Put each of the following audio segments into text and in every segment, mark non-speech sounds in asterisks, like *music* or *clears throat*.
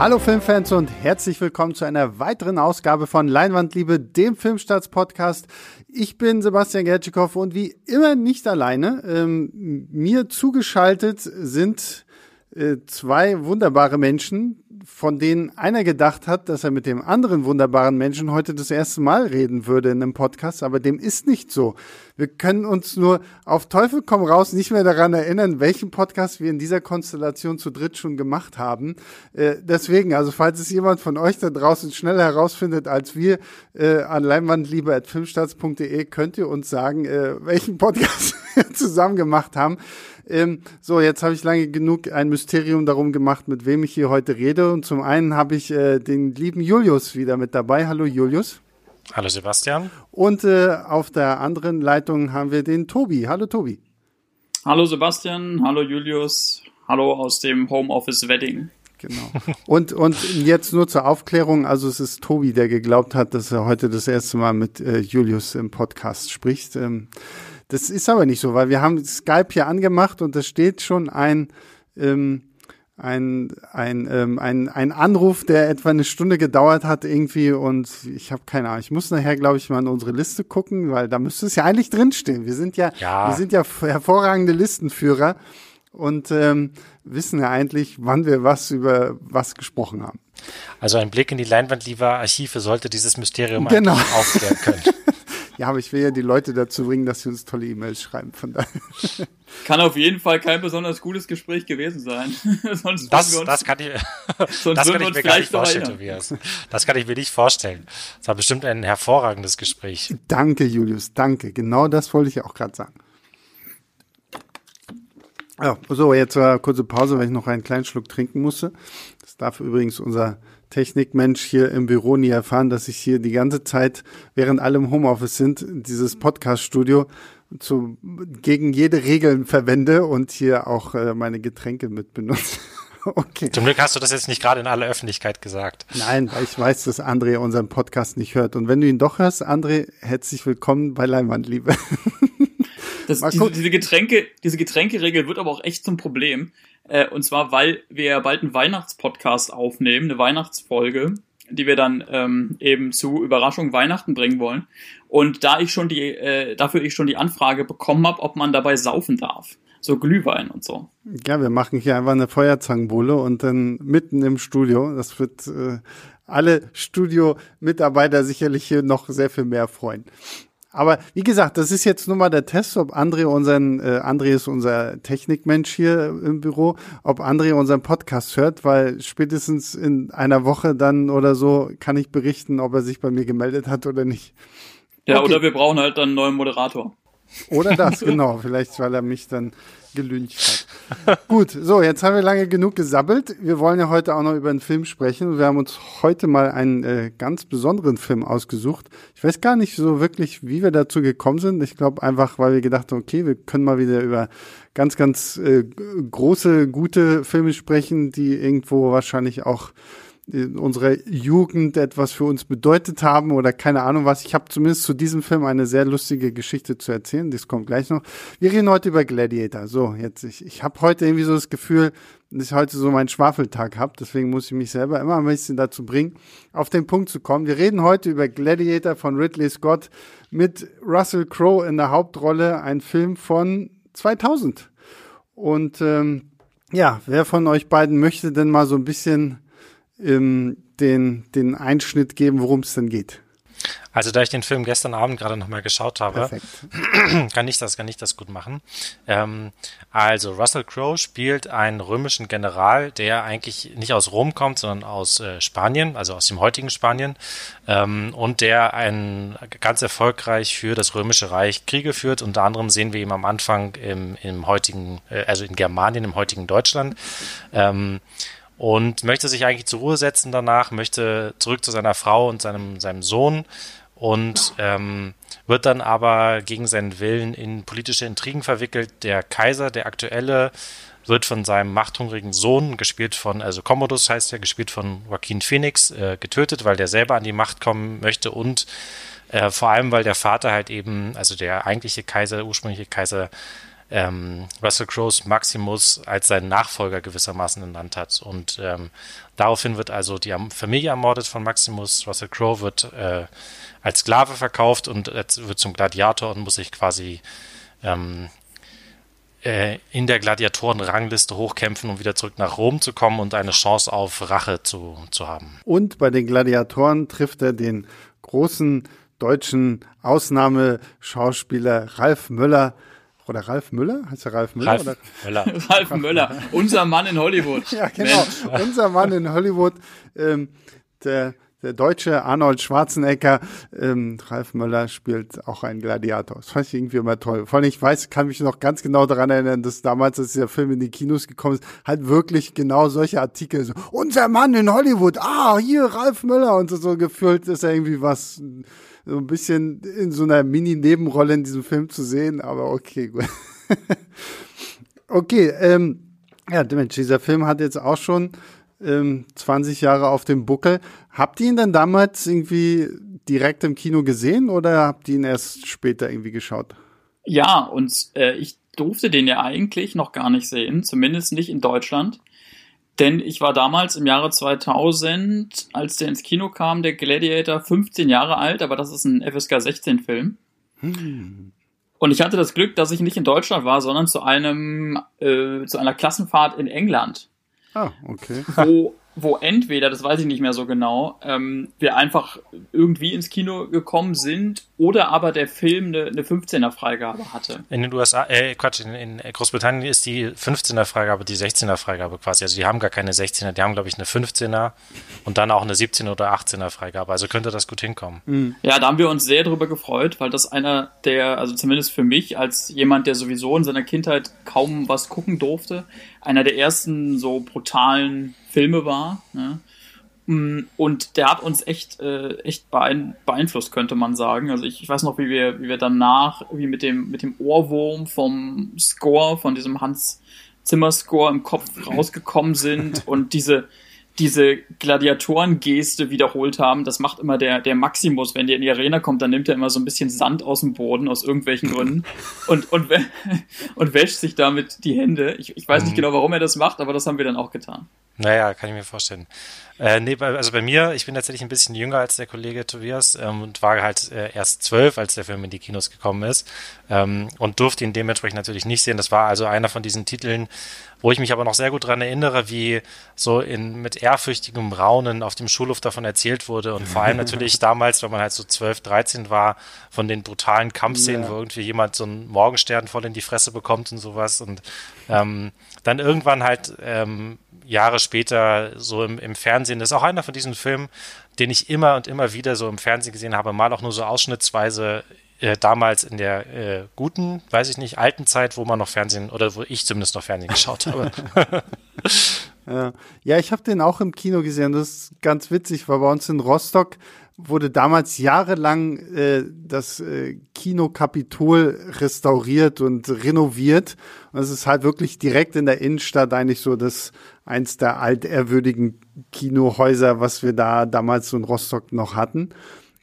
Hallo Filmfans und herzlich willkommen zu einer weiteren Ausgabe von Leinwandliebe, dem Filmstarts-Podcast. Ich bin Sebastian Gertschikow und wie immer nicht alleine. Ähm, mir zugeschaltet sind zwei wunderbare Menschen, von denen einer gedacht hat, dass er mit dem anderen wunderbaren Menschen heute das erste Mal reden würde in einem Podcast, aber dem ist nicht so. Wir können uns nur auf Teufel komm raus nicht mehr daran erinnern, welchen Podcast wir in dieser Konstellation zu dritt schon gemacht haben. Äh, deswegen, also falls es jemand von euch da draußen schneller herausfindet als wir äh, an leinwandliebe.filmstarts.de, könnt ihr uns sagen, äh, welchen Podcast *laughs* wir zusammen gemacht haben. Ähm, so, jetzt habe ich lange genug ein Mysterium darum gemacht, mit wem ich hier heute rede. Und zum einen habe ich äh, den lieben Julius wieder mit dabei. Hallo Julius. Hallo Sebastian. Und äh, auf der anderen Leitung haben wir den Tobi. Hallo Tobi. Hallo Sebastian, hallo Julius, hallo aus dem Homeoffice Wedding. Genau. Und, und jetzt nur zur Aufklärung, also es ist Tobi, der geglaubt hat, dass er heute das erste Mal mit äh, Julius im Podcast spricht. Ähm, das ist aber nicht so, weil wir haben Skype hier angemacht und da steht schon ein, ähm, ein, ein, ähm, ein, ein Anruf, der etwa eine Stunde gedauert hat irgendwie und ich habe keine Ahnung. Ich muss nachher, glaube ich, mal in unsere Liste gucken, weil da müsste es ja eigentlich drinstehen. Wir sind ja, ja. wir sind ja hervorragende Listenführer und ähm, wissen ja eigentlich, wann wir was über was gesprochen haben. Also ein Blick in die Leinwandliebe Archive sollte dieses Mysterium genau. aufklären können. *laughs* Ja, aber ich will ja die Leute dazu bringen, dass sie uns tolle E-Mails schreiben. Von daher. *laughs* Kann auf jeden Fall kein besonders gutes Gespräch gewesen sein. *laughs* sonst das, uns, das kann ich, *laughs* das kann ich mir gar nicht vorstellen, Tobias. Das kann ich mir nicht vorstellen. Das war bestimmt ein hervorragendes Gespräch. Danke, Julius, danke. Genau das wollte ich auch gerade sagen. Ja, so, jetzt war kurze Pause, weil ich noch einen kleinen Schluck trinken musste. Das darf übrigens unser Technikmensch hier im Büro nie erfahren, dass ich hier die ganze Zeit, während alle im Homeoffice sind, dieses Podcast-Studio zu, gegen jede Regel verwende und hier auch äh, meine Getränke mit benutze. *laughs* okay. Zum Glück hast du das jetzt nicht gerade in aller Öffentlichkeit gesagt. Nein, weil ich weiß, dass André unseren Podcast nicht hört. Und wenn du ihn doch hörst, André, herzlich willkommen bei Leinwandliebe. *laughs* Das, diese, diese Getränke, diese Getränkeregel wird aber auch echt zum Problem. Äh, und zwar, weil wir bald einen Weihnachtspodcast aufnehmen, eine Weihnachtsfolge, die wir dann ähm, eben zu Überraschung Weihnachten bringen wollen. Und da ich schon die, äh, dafür ich schon die Anfrage bekommen habe, ob man dabei saufen darf. So Glühwein und so. Ja, wir machen hier einfach eine Feuerzangenbowle und dann mitten im Studio. Das wird äh, alle Studio-Mitarbeiter sicherlich hier noch sehr viel mehr freuen. Aber wie gesagt, das ist jetzt nur mal der Test, ob André unseren, äh, André ist unser Technikmensch hier im Büro, ob André unseren Podcast hört, weil spätestens in einer Woche dann oder so kann ich berichten, ob er sich bei mir gemeldet hat oder nicht. Ja, okay. oder wir brauchen halt dann einen neuen Moderator. Oder das, *laughs* genau. Vielleicht, weil er mich dann gelüncht hat. *laughs* Gut, so, jetzt haben wir lange genug gesabbelt. Wir wollen ja heute auch noch über einen Film sprechen. Wir haben uns heute mal einen äh, ganz besonderen Film ausgesucht. Ich weiß gar nicht so wirklich, wie wir dazu gekommen sind. Ich glaube einfach, weil wir gedacht haben, okay, wir können mal wieder über ganz, ganz äh, große, gute Filme sprechen, die irgendwo wahrscheinlich auch in unserer Jugend etwas für uns bedeutet haben oder keine Ahnung was. Ich habe zumindest zu diesem Film eine sehr lustige Geschichte zu erzählen. Das kommt gleich noch. Wir reden heute über Gladiator. So, jetzt, ich, ich habe heute irgendwie so das Gefühl, dass ich heute so meinen Schwafeltag habe. Deswegen muss ich mich selber immer ein bisschen dazu bringen, auf den Punkt zu kommen. Wir reden heute über Gladiator von Ridley Scott mit Russell Crowe in der Hauptrolle. Ein Film von 2000. Und ähm, ja, wer von euch beiden möchte denn mal so ein bisschen ähm, den, den Einschnitt geben, worum es denn geht. Also da ich den Film gestern Abend gerade nochmal geschaut habe, *clears throat* kann ich das, kann ich das gut machen. Ähm, also Russell Crowe spielt einen römischen General, der eigentlich nicht aus Rom kommt, sondern aus äh, Spanien, also aus dem heutigen Spanien, ähm, und der ein ganz erfolgreich für das römische Reich Kriege führt. Unter anderem sehen wir ihn am Anfang im, im heutigen, äh, also in Germanien, im heutigen Deutschland. Ähm, und möchte sich eigentlich zur Ruhe setzen danach, möchte zurück zu seiner Frau und seinem, seinem Sohn und ähm, wird dann aber gegen seinen Willen in politische Intrigen verwickelt. Der Kaiser, der aktuelle, wird von seinem machthungrigen Sohn, gespielt von, also Commodus heißt er, gespielt von Joaquin Phoenix, äh, getötet, weil der selber an die Macht kommen möchte und äh, vor allem, weil der Vater halt eben, also der eigentliche Kaiser, der ursprüngliche Kaiser, ähm, Russell Crowes Maximus als seinen Nachfolger gewissermaßen ernannt hat. Und ähm, daraufhin wird also die Familie ermordet von Maximus. Russell Crowe wird äh, als Sklave verkauft und wird zum Gladiator und muss sich quasi ähm, äh, in der Gladiatorenrangliste hochkämpfen, um wieder zurück nach Rom zu kommen und eine Chance auf Rache zu, zu haben. Und bei den Gladiatoren trifft er den großen deutschen Ausnahmeschauspieler Ralf Möller. Oder Ralf Müller? Heißt er Ralf Müller? Ralf oder? Müller. *laughs* Ralf Müller, unser Mann in Hollywood. *laughs* ja, genau. Mensch. Unser Mann in Hollywood. Ähm, der der deutsche Arnold Schwarzenegger, ähm, Ralf Möller spielt auch einen Gladiator. Das fand ich irgendwie immer toll. Vor allem, ich weiß, kann mich noch ganz genau daran erinnern, dass damals, als dieser Film in die Kinos gekommen ist, halt wirklich genau solche Artikel, so, unser Mann in Hollywood, ah, hier Ralf Möller und so, so gefühlt ist er irgendwie was, so ein bisschen in so einer Mini-Nebenrolle in diesem Film zu sehen, aber okay, gut. *laughs* okay, ähm, ja, Mensch, dieser Film hat jetzt auch schon ähm, 20 Jahre auf dem Buckel. Habt ihr ihn dann damals irgendwie direkt im Kino gesehen oder habt ihr ihn erst später irgendwie geschaut? Ja, und äh, ich durfte den ja eigentlich noch gar nicht sehen, zumindest nicht in Deutschland. Denn ich war damals im Jahre 2000, als der ins Kino kam, der Gladiator, 15 Jahre alt, aber das ist ein FSK 16 Film. Hm. Und ich hatte das Glück, dass ich nicht in Deutschland war, sondern zu einem, äh, zu einer Klassenfahrt in England. Ah, okay. Wo wo entweder, das weiß ich nicht mehr so genau, ähm, wir einfach irgendwie ins Kino gekommen sind oder aber der Film eine, eine 15er Freigabe hatte. In den USA, äh, Quatsch, in, in Großbritannien ist die 15er Freigabe die 16er Freigabe quasi. Also die haben gar keine 16er, die haben glaube ich eine 15er und dann auch eine 17er oder 18er Freigabe. Also könnte das gut hinkommen. Mhm. Ja, da haben wir uns sehr drüber gefreut, weil das einer der, also zumindest für mich als jemand, der sowieso in seiner Kindheit kaum was gucken durfte, einer der ersten so brutalen Filme war. Ne? Mm, und der hat uns echt, äh, echt beeinflusst, könnte man sagen. Also ich, ich, weiß noch, wie wir, wie wir danach, wie mit dem, mit dem Ohrwurm vom Score, von diesem Hans Zimmer Score im Kopf rausgekommen sind *laughs* und diese, diese Gladiatorengeste wiederholt haben. Das macht immer der, der Maximus, wenn der in die Arena kommt, dann nimmt er immer so ein bisschen Sand aus dem Boden, aus irgendwelchen Gründen, und, und, *laughs* und wäscht sich damit die Hände. Ich, ich weiß nicht mhm. genau, warum er das macht, aber das haben wir dann auch getan. Naja, kann ich mir vorstellen. Äh, nee, also bei mir, ich bin tatsächlich ein bisschen jünger als der Kollege Tobias ähm, und war halt äh, erst zwölf, als der Film in die Kinos gekommen ist ähm, und durfte ihn dementsprechend natürlich nicht sehen. Das war also einer von diesen Titeln, wo ich mich aber noch sehr gut dran erinnere, wie so in mit ehrfürchtigem Raunen auf dem Schulhof davon erzählt wurde und vor allem *laughs* natürlich damals, wenn man halt so zwölf, dreizehn war, von den brutalen Kampfszenen, ja. wo irgendwie jemand so einen Morgenstern voll in die Fresse bekommt und sowas und ähm, dann irgendwann halt ähm, Jahre später so im, im Fernsehen. Das ist auch einer von diesen Filmen, den ich immer und immer wieder so im Fernsehen gesehen habe, mal auch nur so ausschnittsweise äh, damals in der äh, guten, weiß ich nicht, alten Zeit, wo man noch Fernsehen oder wo ich zumindest noch Fernsehen geschaut habe. *laughs* ja. ja, ich habe den auch im Kino gesehen. Das ist ganz witzig, weil bei uns in Rostock wurde damals jahrelang äh, das äh, Kino Kapitol restauriert und renoviert. Und es ist halt wirklich direkt in der Innenstadt eigentlich so das eins der altehrwürdigen Kinohäuser, was wir da damals so in Rostock noch hatten.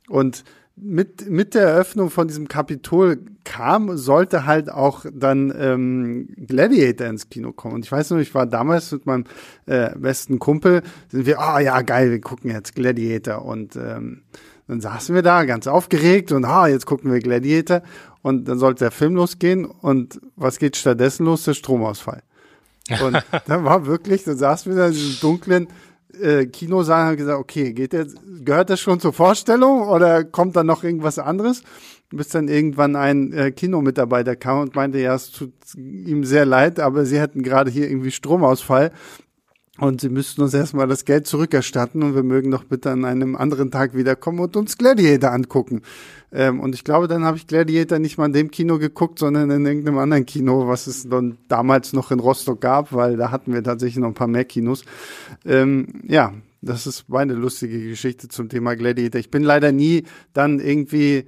Und mit, mit der Eröffnung von diesem Kapitol kam, sollte halt auch dann ähm, Gladiator ins Kino kommen. Und ich weiß noch, ich war damals mit meinem äh, besten Kumpel, sind wir, ah oh, ja, geil, wir gucken jetzt Gladiator. Und ähm, dann saßen wir da ganz aufgeregt und ah, jetzt gucken wir Gladiator. Und dann sollte der Film losgehen. Und was geht stattdessen los? Der Stromausfall. Und *laughs* dann war wirklich, dann saßen wir da in diesem dunklen äh, Kinosaal und haben gesagt, okay, geht jetzt, gehört das schon zur Vorstellung oder kommt da noch irgendwas anderes? Bis dann irgendwann ein äh, Kinomitarbeiter kam und meinte, ja, es tut ihm sehr leid, aber sie hätten gerade hier irgendwie Stromausfall und sie müssten uns erstmal das Geld zurückerstatten und wir mögen doch bitte an einem anderen Tag wiederkommen und uns Gladiator angucken. Ähm, und ich glaube, dann habe ich Gladiator nicht mal in dem Kino geguckt, sondern in irgendeinem anderen Kino, was es dann damals noch in Rostock gab, weil da hatten wir tatsächlich noch ein paar mehr Kinos. Ähm, ja, das ist meine lustige Geschichte zum Thema Gladiator. Ich bin leider nie dann irgendwie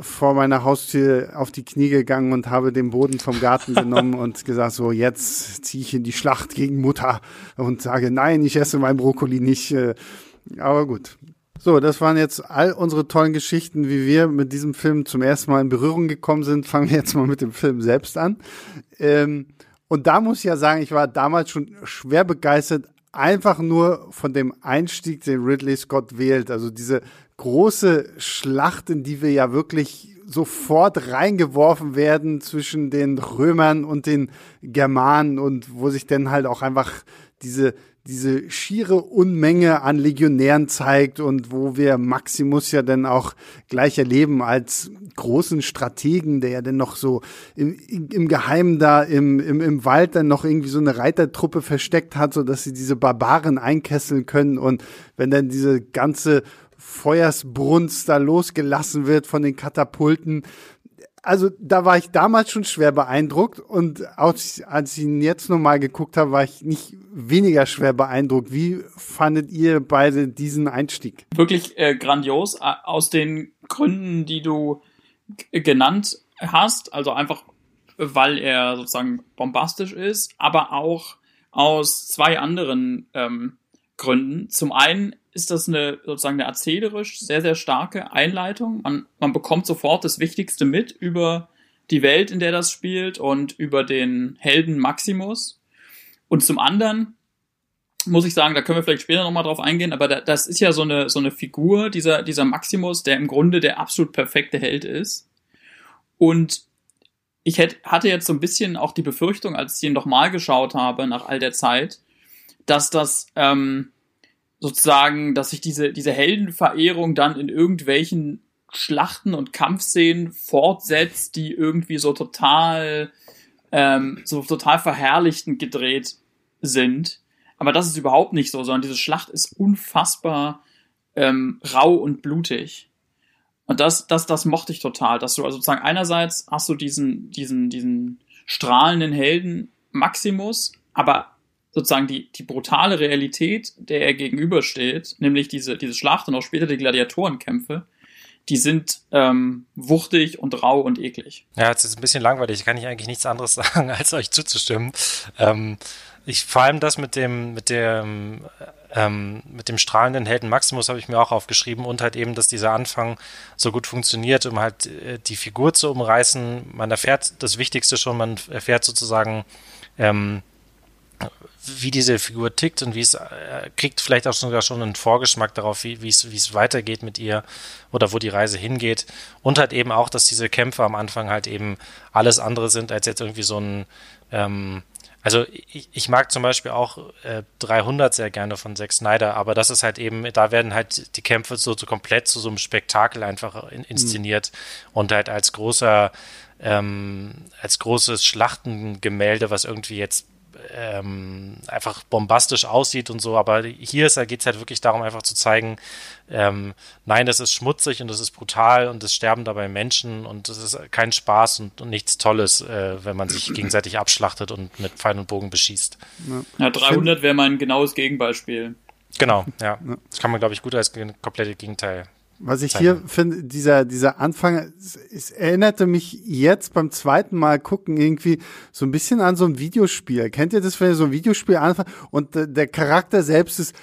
vor meiner Haustür auf die Knie gegangen und habe den Boden vom Garten *laughs* genommen und gesagt, so jetzt ziehe ich in die Schlacht gegen Mutter und sage, nein, ich esse mein Brokkoli nicht. Äh, aber gut. So, das waren jetzt all unsere tollen Geschichten, wie wir mit diesem Film zum ersten Mal in Berührung gekommen sind. Fangen wir jetzt mal mit dem Film selbst an. Ähm, und da muss ich ja sagen, ich war damals schon schwer begeistert, einfach nur von dem Einstieg, den Ridley Scott wählt. Also diese große Schlacht, in die wir ja wirklich sofort reingeworfen werden zwischen den Römern und den Germanen und wo sich dann halt auch einfach diese diese schiere Unmenge an Legionären zeigt und wo wir Maximus ja dann auch gleich erleben als großen Strategen, der ja dann noch so im, im Geheimen da im, im, im Wald dann noch irgendwie so eine Reitertruppe versteckt hat, so dass sie diese Barbaren einkesseln können. Und wenn dann diese ganze Feuersbrunst da losgelassen wird von den Katapulten, also da war ich damals schon schwer beeindruckt und als, als ich ihn jetzt nochmal geguckt habe, war ich nicht weniger schwer beeindruckt. Wie fandet ihr beide diesen Einstieg? Wirklich äh, grandios, aus den Gründen, die du genannt hast, also einfach, weil er sozusagen bombastisch ist, aber auch aus zwei anderen ähm, Gründen. Zum einen ist das eine sozusagen eine erzählerisch sehr, sehr starke Einleitung. Man, man bekommt sofort das Wichtigste mit über die Welt, in der das spielt und über den Helden Maximus. Und zum anderen muss ich sagen, da können wir vielleicht später nochmal drauf eingehen, aber da, das ist ja so eine, so eine Figur, dieser, dieser Maximus, der im Grunde der absolut perfekte Held ist. Und ich hätte, hatte jetzt so ein bisschen auch die Befürchtung, als ich ihn nochmal geschaut habe nach all der Zeit, dass das ähm, sozusagen, dass sich diese, diese Heldenverehrung dann in irgendwelchen Schlachten und Kampfszenen fortsetzt, die irgendwie so total, ähm, so total verherrlichtend gedreht sind. Aber das ist überhaupt nicht so, sondern diese Schlacht ist unfassbar ähm, rau und blutig. Und das, das, das mochte ich total, dass du also sozusagen einerseits hast du diesen, diesen, diesen strahlenden Helden Maximus, aber sozusagen die, die brutale Realität, der er gegenübersteht, nämlich diese, diese Schlacht und auch später die Gladiatorenkämpfe, die sind ähm, wuchtig und rau und eklig. Ja, es ist ein bisschen langweilig, kann ich eigentlich nichts anderes *laughs* sagen, als euch zuzustimmen. Ähm, ich vor allem das mit dem, mit dem, ähm, mit dem strahlenden Helden Maximus habe ich mir auch aufgeschrieben und halt eben, dass dieser Anfang so gut funktioniert, um halt äh, die Figur zu umreißen. Man erfährt das Wichtigste schon, man erfährt sozusagen, ähm, wie diese Figur tickt und wie es äh, kriegt vielleicht auch sogar schon einen Vorgeschmack darauf, wie es wie es weitergeht mit ihr oder wo die Reise hingeht und halt eben auch, dass diese Kämpfe am Anfang halt eben alles andere sind als jetzt irgendwie so ein ähm, also ich, ich mag zum Beispiel auch äh, 300 sehr gerne von Zack Snyder, aber das ist halt eben, da werden halt die Kämpfe so, so komplett zu so einem Spektakel einfach in, inszeniert mhm. und halt als großer ähm, als großes Schlachtengemälde, was irgendwie jetzt ähm, einfach bombastisch aussieht und so, aber hier geht es halt wirklich darum, einfach zu zeigen, ähm, nein, das ist schmutzig und das ist brutal und es sterben dabei Menschen und es ist kein Spaß und, und nichts Tolles, äh, wenn man sich gegenseitig abschlachtet und mit Pfeil und Bogen beschießt. Ja, 300 wäre mein genaues Gegenbeispiel. Genau, ja. Das kann man, glaube ich, gut als komplette Gegenteil was ich hier finde, dieser, dieser Anfang, es, erinnerte mich jetzt beim zweiten Mal gucken irgendwie so ein bisschen an so ein Videospiel. Kennt ihr das, wenn ihr so ein Videospiel anfangt und der Charakter selbst ist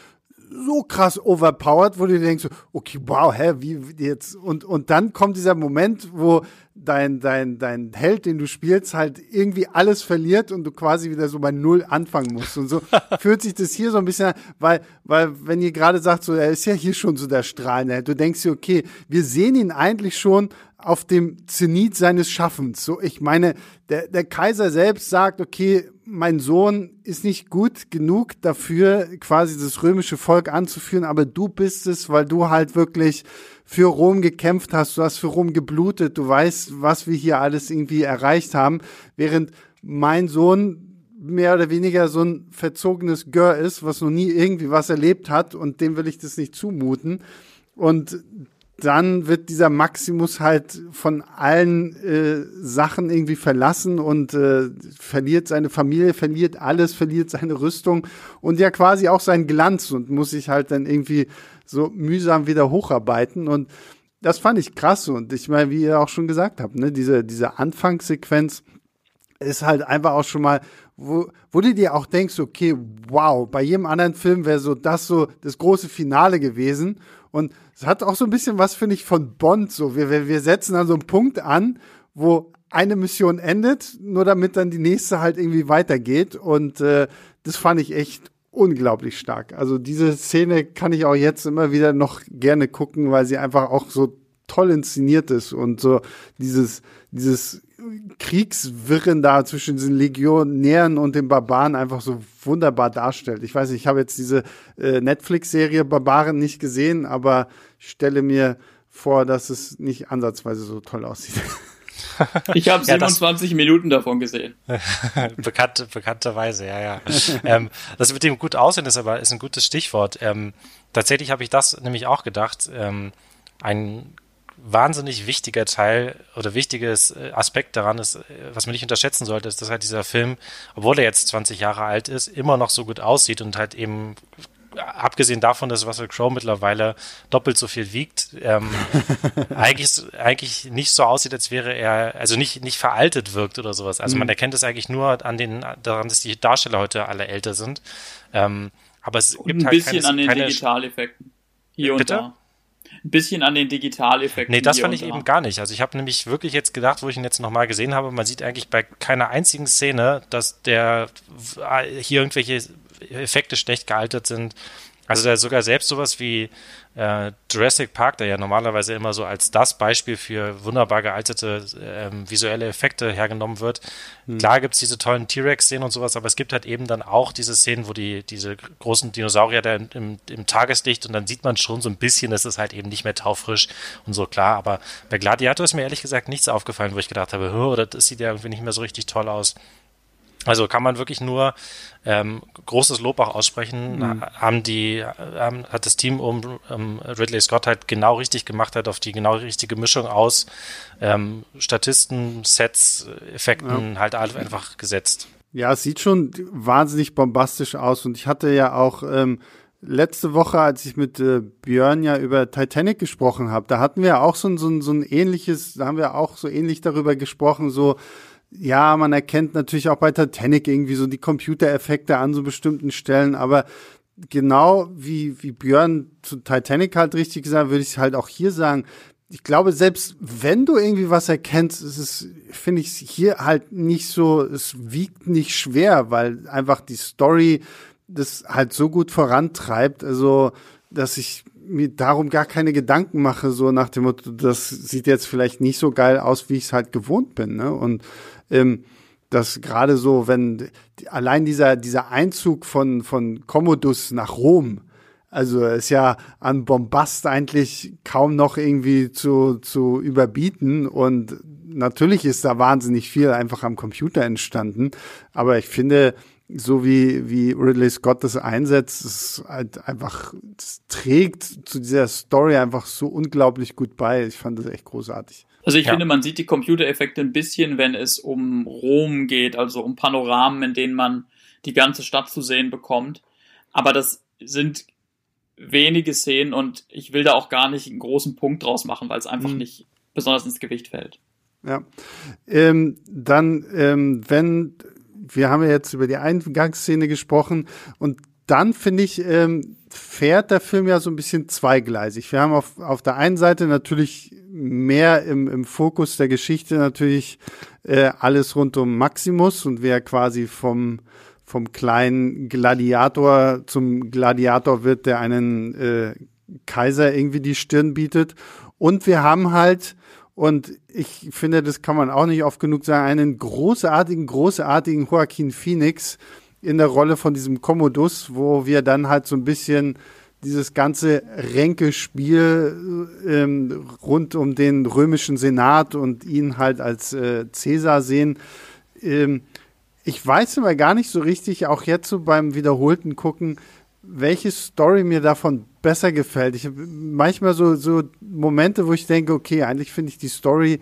so krass overpowered, wo du denkst, okay, wow, hä, wie jetzt? Und, und dann kommt dieser Moment, wo dein, dein, dein Held, den du spielst, halt irgendwie alles verliert und du quasi wieder so bei Null anfangen musst. Und so *laughs* fühlt sich das hier so ein bisschen an, weil, weil, wenn ihr gerade sagt, so, er ist ja hier schon so der strahlende Held, du denkst dir, okay, wir sehen ihn eigentlich schon auf dem Zenit seines Schaffens. So, ich meine, der, der Kaiser selbst sagt, okay, mein Sohn ist nicht gut genug dafür, quasi das römische Volk anzuführen, aber du bist es, weil du halt wirklich für Rom gekämpft hast, du hast für Rom geblutet, du weißt, was wir hier alles irgendwie erreicht haben, während mein Sohn mehr oder weniger so ein verzogenes Gör ist, was noch nie irgendwie was erlebt hat und dem will ich das nicht zumuten. Und dann wird dieser Maximus halt von allen äh, Sachen irgendwie verlassen und äh, verliert seine Familie, verliert alles, verliert seine Rüstung und ja quasi auch seinen Glanz und muss sich halt dann irgendwie so mühsam wieder hocharbeiten. Und das fand ich krass und ich meine, wie ihr auch schon gesagt habt, ne, diese, diese Anfangssequenz ist halt einfach auch schon mal wo, wo du dir auch denkst, okay, wow, bei jedem anderen Film wäre so das so das große Finale gewesen. Und es hat auch so ein bisschen was, finde ich, von Bond. So, wir, wir, setzen dann so einen Punkt an, wo eine Mission endet, nur damit dann die nächste halt irgendwie weitergeht. Und äh, das fand ich echt unglaublich stark. Also diese Szene kann ich auch jetzt immer wieder noch gerne gucken, weil sie einfach auch so toll inszeniert ist und so dieses, dieses Kriegswirren da zwischen diesen Legionären und den Barbaren einfach so wunderbar darstellt. Ich weiß nicht, ich habe jetzt diese äh, Netflix-Serie Barbaren nicht gesehen, aber ich stelle mir vor, dass es nicht ansatzweise so toll aussieht. *laughs* Ich habe 27 ja, Minuten davon gesehen. *laughs* Bekannte, bekannterweise, ja, ja. ähm, das mit dem gut aussehen ist aber ist ein gutes Stichwort. Ähm, tatsächlich habe ich das nämlich auch gedacht. Ähm, ein wahnsinnig wichtiger Teil oder wichtiges äh, Aspekt daran ist, äh, was man nicht unterschätzen sollte, ist, dass halt dieser Film, obwohl er jetzt 20 Jahre alt ist, immer noch so gut aussieht und halt eben abgesehen davon, dass Russell Crowe mittlerweile doppelt so viel wiegt, ähm, *laughs* eigentlich, eigentlich nicht so aussieht, als wäre er, also nicht, nicht veraltet wirkt oder sowas. Also mhm. man erkennt es eigentlich nur an den, daran, dass die Darsteller heute alle älter sind. Ähm, aber es und gibt ein halt bisschen keine, an den Digitaleffekten. Hier und Bitte? da ein bisschen an den Digitaleffekten. Nee, das fand ich eben gar nicht. Also ich habe nämlich wirklich jetzt gedacht, wo ich ihn jetzt nochmal gesehen habe, man sieht eigentlich bei keiner einzigen Szene, dass der hier irgendwelche Effekte schlecht gealtert sind. Also da sogar selbst sowas wie äh, Jurassic Park, der ja normalerweise immer so als das Beispiel für wunderbar gealterte ähm, visuelle Effekte hergenommen wird. Mhm. Klar gibt's diese tollen T-Rex-Szenen und sowas, aber es gibt halt eben dann auch diese Szenen, wo die diese großen Dinosaurier da im, im Tageslicht und dann sieht man schon so ein bisschen, dass es halt eben nicht mehr taufrisch und so klar. Aber bei Gladiator ist mir ehrlich gesagt nichts aufgefallen, wo ich gedacht habe, oder das sieht ja irgendwie nicht mehr so richtig toll aus. Also kann man wirklich nur ähm, großes Lob auch aussprechen. Mhm. Haben die, ähm, hat das Team um ähm, Ridley Scott halt genau richtig gemacht, hat auf die genau richtige Mischung aus ähm, Statisten, Sets, Effekten ja. halt einfach gesetzt. Ja, es sieht schon wahnsinnig bombastisch aus und ich hatte ja auch ähm, letzte Woche, als ich mit äh, Björn ja über Titanic gesprochen habe, da hatten wir auch so ein, so, ein, so ein ähnliches, da haben wir auch so ähnlich darüber gesprochen, so ja, man erkennt natürlich auch bei Titanic irgendwie so die Computereffekte an so bestimmten Stellen, aber genau wie, wie Björn zu Titanic halt richtig gesagt, würde ich halt auch hier sagen, ich glaube, selbst wenn du irgendwie was erkennst, ist es, finde ich hier halt nicht so, es wiegt nicht schwer, weil einfach die Story das halt so gut vorantreibt, also, dass ich mir darum gar keine Gedanken mache, so nach dem Motto, das sieht jetzt vielleicht nicht so geil aus, wie ich es halt gewohnt bin, ne? Und ähm, dass gerade so, wenn allein dieser, dieser Einzug von, von Commodus nach Rom, also ist ja an Bombast eigentlich kaum noch irgendwie zu, zu überbieten und natürlich ist da wahnsinnig viel einfach am Computer entstanden, aber ich finde, so wie, wie Ridley Scott das einsetzt, ist halt einfach, es trägt zu dieser Story einfach so unglaublich gut bei. Ich fand das echt großartig. Also ich ja. finde, man sieht die Computereffekte ein bisschen, wenn es um Rom geht, also um Panoramen, in denen man die ganze Stadt zu sehen bekommt. Aber das sind wenige Szenen und ich will da auch gar nicht einen großen Punkt draus machen, weil es einfach mhm. nicht besonders ins Gewicht fällt. Ja. Ähm, dann, ähm, wenn, wir haben ja jetzt über die Eingangsszene gesprochen und dann finde ich, ähm, fährt der Film ja so ein bisschen zweigleisig. Wir haben auf, auf der einen Seite natürlich mehr im, im Fokus der Geschichte natürlich äh, alles rund um Maximus und wer quasi vom, vom kleinen Gladiator zum Gladiator wird, der einen äh, Kaiser irgendwie die Stirn bietet. Und wir haben halt, und ich finde, das kann man auch nicht oft genug sagen, einen großartigen, großartigen Joaquin Phoenix in der Rolle von diesem Commodus, wo wir dann halt so ein bisschen dieses ganze Ränkespiel ähm, rund um den römischen Senat und ihn halt als äh, Cäsar sehen. Ähm, ich weiß immer gar nicht so richtig, auch jetzt so beim wiederholten Gucken, welche Story mir davon besser gefällt. Ich habe manchmal so, so Momente, wo ich denke, okay, eigentlich finde ich die Story,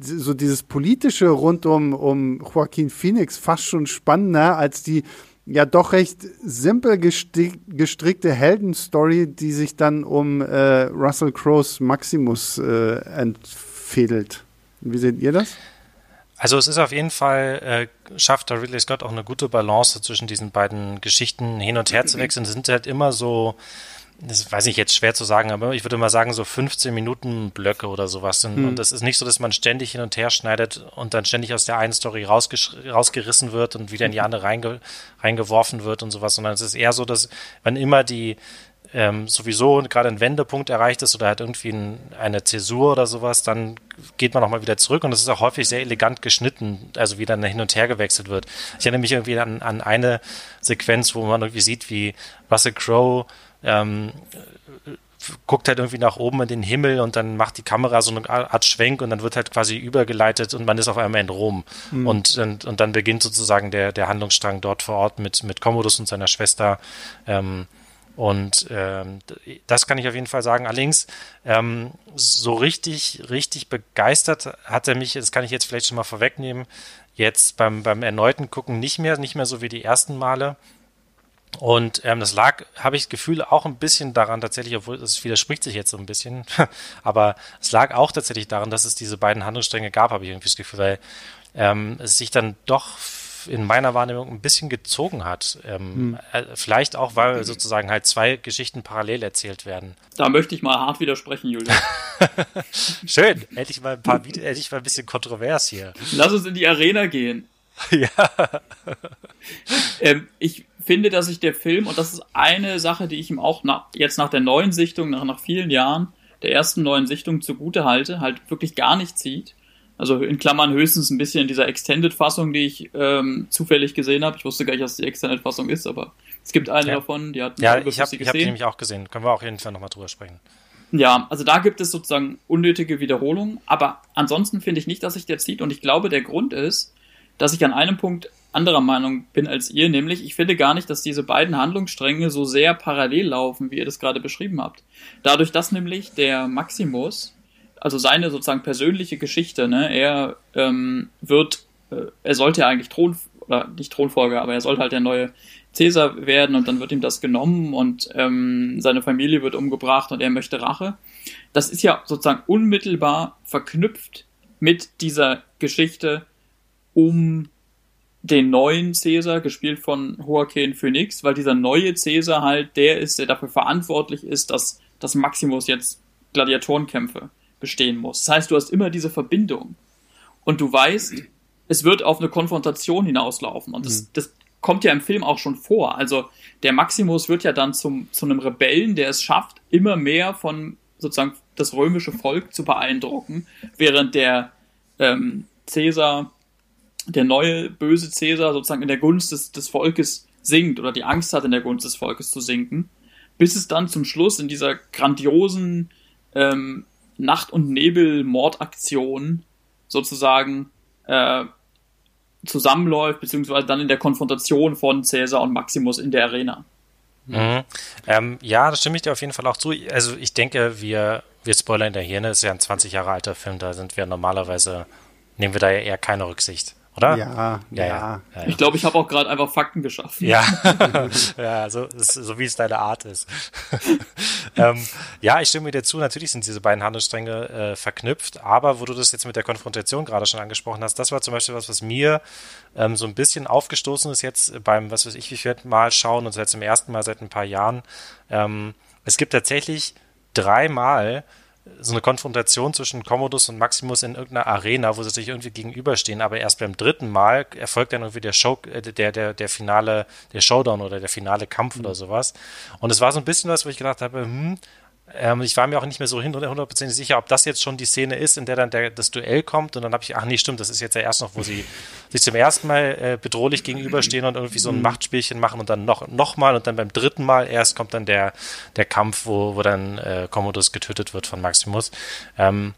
so dieses politische rund um, um Joaquin Phoenix fast schon spannender als die ja doch recht simpel gestrickte Heldenstory, die sich dann um äh, Russell Crowes Maximus äh, entfädelt. Wie seht ihr das? Also es ist auf jeden Fall, äh, schafft da Ridley Scott auch eine gute Balance zwischen diesen beiden Geschichten hin und her zu wechseln. Es sind halt immer so, das weiß ich jetzt schwer zu sagen, aber ich würde mal sagen, so 15 Minuten Blöcke oder sowas. Und, hm. und das ist nicht so, dass man ständig hin und her schneidet und dann ständig aus der einen Story rausgerissen wird und wieder in die *laughs* andere reinge reingeworfen wird und sowas, sondern es ist eher so, dass wenn immer die, ähm, sowieso gerade ein Wendepunkt erreicht ist oder halt irgendwie ein, eine Zäsur oder sowas, dann geht man nochmal wieder zurück und es ist auch häufig sehr elegant geschnitten, also wie dann hin und her gewechselt wird. Ich erinnere mich irgendwie an, an eine Sequenz, wo man irgendwie sieht, wie Russell Crowe ähm, guckt halt irgendwie nach oben in den Himmel und dann macht die Kamera so eine Art Schwenk und dann wird halt quasi übergeleitet und man ist auf einmal in Rom. Mhm. Und, und, und dann beginnt sozusagen der, der Handlungsstrang dort vor Ort mit, mit Commodus und seiner Schwester. Ähm, und ähm, das kann ich auf jeden Fall sagen. Allerdings, ähm, so richtig, richtig begeistert hat er mich, das kann ich jetzt vielleicht schon mal vorwegnehmen, jetzt beim, beim erneuten Gucken nicht mehr, nicht mehr so wie die ersten Male. Und ähm, das lag, habe ich das Gefühl, auch ein bisschen daran tatsächlich, obwohl es widerspricht sich jetzt so ein bisschen, *laughs* aber es lag auch tatsächlich daran, dass es diese beiden Handlungsstränge gab, habe ich irgendwie das Gefühl, weil ähm, es sich dann doch in meiner Wahrnehmung ein bisschen gezogen hat. Ähm, hm. Vielleicht auch, weil sozusagen halt zwei Geschichten parallel erzählt werden. Da möchte ich mal hart widersprechen, Julian. *laughs* Schön, endlich mal ein paar, endlich mal ein bisschen kontrovers hier. Lass uns in die Arena gehen. *laughs* ja. ähm, ich finde, dass sich der Film, und das ist eine Sache, die ich ihm auch nach, jetzt nach der neuen Sichtung, nach, nach vielen Jahren, der ersten neuen Sichtung zugute halte, halt wirklich gar nicht zieht. Also in Klammern höchstens ein bisschen in dieser Extended-Fassung, die ich ähm, zufällig gesehen habe. Ich wusste gar nicht, dass die Extended-Fassung ist, aber es gibt eine ja. davon, die hat Ja, ich habe hab die nämlich auch gesehen. Können wir auch jeden Fall nochmal drüber sprechen. Ja, also da gibt es sozusagen unnötige Wiederholungen, aber ansonsten finde ich nicht, dass sich der zieht und ich glaube, der Grund ist, dass ich an einem Punkt anderer Meinung bin als ihr, nämlich ich finde gar nicht, dass diese beiden Handlungsstränge so sehr parallel laufen, wie ihr das gerade beschrieben habt. Dadurch, dass nämlich der Maximus also seine sozusagen persönliche Geschichte, ne? Er ähm, wird, äh, er sollte ja eigentlich Thron, oder nicht Thronfolger, aber er sollte halt der neue Cäsar werden und dann wird ihm das genommen und ähm, seine Familie wird umgebracht und er möchte Rache. Das ist ja sozusagen unmittelbar verknüpft mit dieser Geschichte um den neuen Cäsar, gespielt von Joaquin Phoenix, weil dieser neue Cäsar halt der ist, der dafür verantwortlich ist, dass, dass Maximus jetzt Gladiatorenkämpfe bestehen muss. Das heißt, du hast immer diese Verbindung. Und du weißt, es wird auf eine Konfrontation hinauslaufen. Und das, mhm. das kommt ja im Film auch schon vor. Also der Maximus wird ja dann zum, zu einem Rebellen, der es schafft, immer mehr von sozusagen das römische Volk zu beeindrucken, während der ähm, Cäsar, der neue böse Cäsar sozusagen in der Gunst des, des Volkes sinkt oder die Angst hat, in der Gunst des Volkes zu sinken, bis es dann zum Schluss in dieser grandiosen ähm, Nacht- und Nebel-Mordaktion sozusagen äh, zusammenläuft, beziehungsweise dann in der Konfrontation von Cäsar und Maximus in der Arena. Mhm. Ähm, ja, das stimme ich dir auf jeden Fall auch zu. Also ich denke, wir, wir spoilern der Hirne, ist ja ein 20 Jahre alter Film, da sind wir normalerweise, nehmen wir da ja eher keine Rücksicht oder? Ja, ja. ja. ja. Ich glaube, ich habe auch gerade einfach Fakten geschaffen. Ja, *laughs* ja so, so wie es deine Art ist. *laughs* ähm, ja, ich stimme dir zu. Natürlich sind diese beiden Handelsstränge äh, verknüpft, aber wo du das jetzt mit der Konfrontation gerade schon angesprochen hast, das war zum Beispiel was, was mir ähm, so ein bisschen aufgestoßen ist jetzt beim, was weiß ich, wie viel Mal schauen und seit zum ersten Mal seit ein paar Jahren. Ähm, es gibt tatsächlich dreimal so eine Konfrontation zwischen Commodus und Maximus in irgendeiner Arena, wo sie sich irgendwie gegenüberstehen, aber erst beim dritten Mal erfolgt dann irgendwie der Show, äh, der, der, der finale, der Showdown oder der finale Kampf mhm. oder sowas. Und es war so ein bisschen was, wo ich gedacht habe, hm, ähm, ich war mir auch nicht mehr so hundertprozentig sicher, ob das jetzt schon die Szene ist, in der dann der, das Duell kommt. Und dann habe ich, ach nee, stimmt, das ist jetzt ja erst noch, wo sie *laughs* sich zum ersten Mal äh, bedrohlich gegenüberstehen und irgendwie so ein mhm. Machtspielchen machen und dann noch, noch mal und dann beim dritten Mal erst kommt dann der, der Kampf, wo, wo dann äh, Commodus getötet wird von Maximus. Ähm,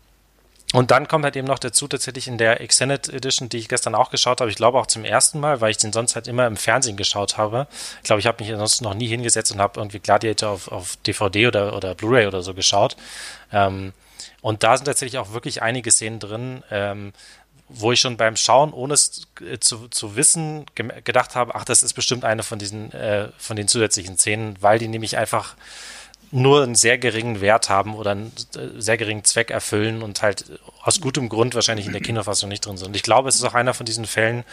und dann kommt halt eben noch dazu, tatsächlich in der Extended Edition, die ich gestern auch geschaut habe, ich glaube auch zum ersten Mal, weil ich den sonst halt immer im Fernsehen geschaut habe. Ich glaube, ich habe mich sonst noch nie hingesetzt und habe irgendwie Gladiator auf, auf DVD oder, oder Blu-ray oder so geschaut. Ähm, und da sind tatsächlich auch wirklich einige Szenen drin, ähm, wo ich schon beim Schauen, ohne es äh, zu, zu wissen, gedacht habe, ach, das ist bestimmt eine von diesen, äh, von den zusätzlichen Szenen, weil die nämlich einfach nur einen sehr geringen Wert haben oder einen äh, sehr geringen Zweck erfüllen und halt aus gutem Grund wahrscheinlich in der Kinofassung nicht drin sind. Und ich glaube, es ist auch einer von diesen Fällen,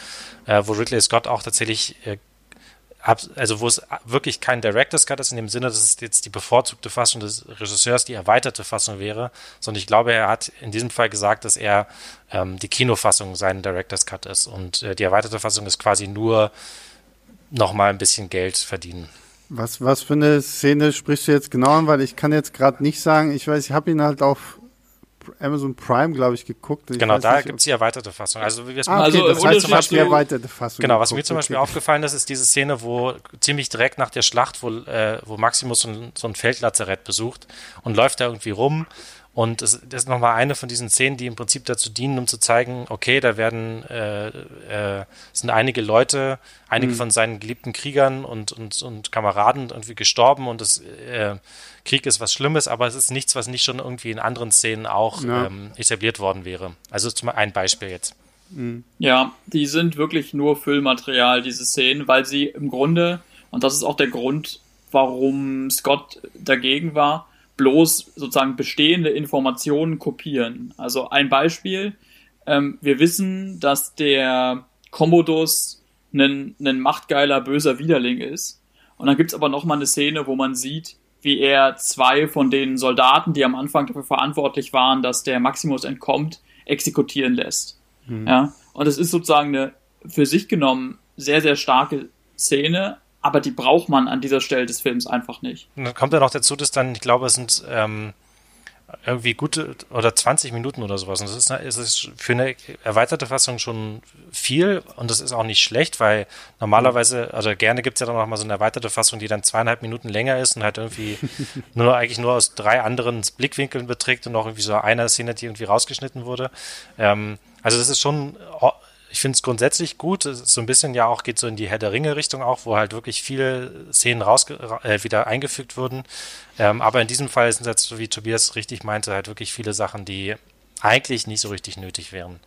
äh, wo Ridley Scott auch tatsächlich äh, also wo es wirklich kein Director's Cut ist, in dem Sinne, dass es jetzt die bevorzugte Fassung des Regisseurs die erweiterte Fassung wäre, sondern ich glaube, er hat in diesem Fall gesagt, dass er ähm, die Kinofassung sein Director's Cut ist und die erweiterte Fassung ist quasi nur nochmal ein bisschen Geld verdienen. Was, was für eine Szene sprichst du jetzt genau an? Weil ich kann jetzt gerade nicht sagen, ich weiß, ich habe ihn halt auf Amazon Prime, glaube ich, geguckt. Ich genau, da gibt es die erweiterte Fassung. Also, ah, okay, also das heißt, du hast die erweiterte Fassung. Genau, was geguckt. mir zum Beispiel okay. aufgefallen ist, ist diese Szene, wo ziemlich direkt nach der Schlacht, wo, äh, wo Maximus so ein, so ein Feldlazarett besucht und läuft da irgendwie rum und es, das ist nochmal eine von diesen Szenen, die im Prinzip dazu dienen, um zu zeigen, okay, da werden äh, äh, sind einige Leute, einige mhm. von seinen geliebten Kriegern und, und, und Kameraden irgendwie gestorben und das äh, Krieg ist was Schlimmes, aber es ist nichts, was nicht schon irgendwie in anderen Szenen auch ja. ähm, etabliert worden wäre. Also zum ein Beispiel jetzt. Mhm. Ja, die sind wirklich nur Füllmaterial, diese Szenen, weil sie im Grunde, und das ist auch der Grund, warum Scott dagegen war, bloß sozusagen bestehende Informationen kopieren. Also ein Beispiel, ähm, wir wissen, dass der Commodus ein, ein machtgeiler, böser Widerling ist. Und dann gibt's aber noch mal eine Szene, wo man sieht, wie er zwei von den Soldaten, die am Anfang dafür verantwortlich waren, dass der Maximus entkommt, exekutieren lässt. Mhm. Ja, und es ist sozusagen eine für sich genommen sehr, sehr starke Szene, aber die braucht man an dieser Stelle des Films einfach nicht. Und dann kommt ja noch dazu, dass dann, ich glaube, es sind ähm, irgendwie gute oder 20 Minuten oder sowas. Und das ist, ist es für eine erweiterte Fassung schon viel und das ist auch nicht schlecht, weil normalerweise, also gerne gibt es ja dann noch mal so eine erweiterte Fassung, die dann zweieinhalb Minuten länger ist und halt irgendwie *laughs* nur eigentlich nur aus drei anderen Blickwinkeln beträgt und noch irgendwie so eine Szene, die irgendwie rausgeschnitten wurde. Ähm, also das ist schon ich finde es grundsätzlich gut. Es ist so ein bisschen ja auch, geht so in die Herr der Ringe-Richtung auch, wo halt wirklich viele Szenen raus, äh, wieder eingefügt wurden. Ähm, aber in diesem Fall sind so wie Tobias richtig meinte, halt wirklich viele Sachen, die eigentlich nicht so richtig nötig wären.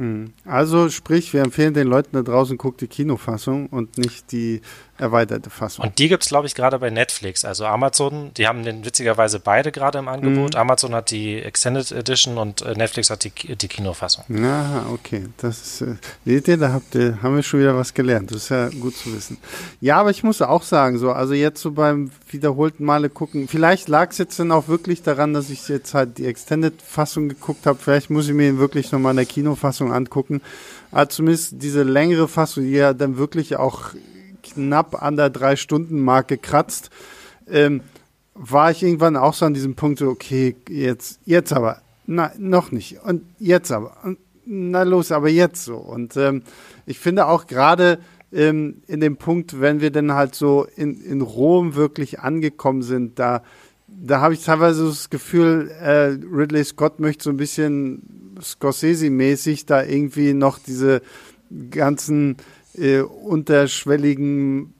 Hm. Also sprich, wir empfehlen den Leuten da draußen, guckt die Kinofassung und nicht die erweiterte Fassung. Und die gibt es, glaube ich, gerade bei Netflix. Also Amazon, die haben den witzigerweise beide gerade im Angebot. Mhm. Amazon hat die Extended Edition und äh, Netflix hat die, die Kinofassung. Aha, okay. Das ist, äh, seht ihr, da habt ihr, haben wir schon wieder was gelernt. Das ist ja gut zu wissen. Ja, aber ich muss auch sagen, so, also jetzt so beim wiederholten Male gucken, vielleicht lag es jetzt dann auch wirklich daran, dass ich jetzt halt die Extended-Fassung geguckt habe. Vielleicht muss ich mir wirklich nochmal in der Kinofassung angucken. Aber zumindest diese längere Fassung, die ja dann wirklich auch knapp an der Drei-Stunden-Marke kratzt, ähm, war ich irgendwann auch so an diesem Punkt okay, jetzt, jetzt aber, na, noch nicht. Und jetzt aber. Na los, aber jetzt so. Und ähm, ich finde auch gerade ähm, in dem Punkt, wenn wir dann halt so in, in Rom wirklich angekommen sind, da, da habe ich teilweise das Gefühl, äh, Ridley Scott möchte so ein bisschen Scorsese-mäßig da irgendwie noch diese ganzen äh, unterschwelligen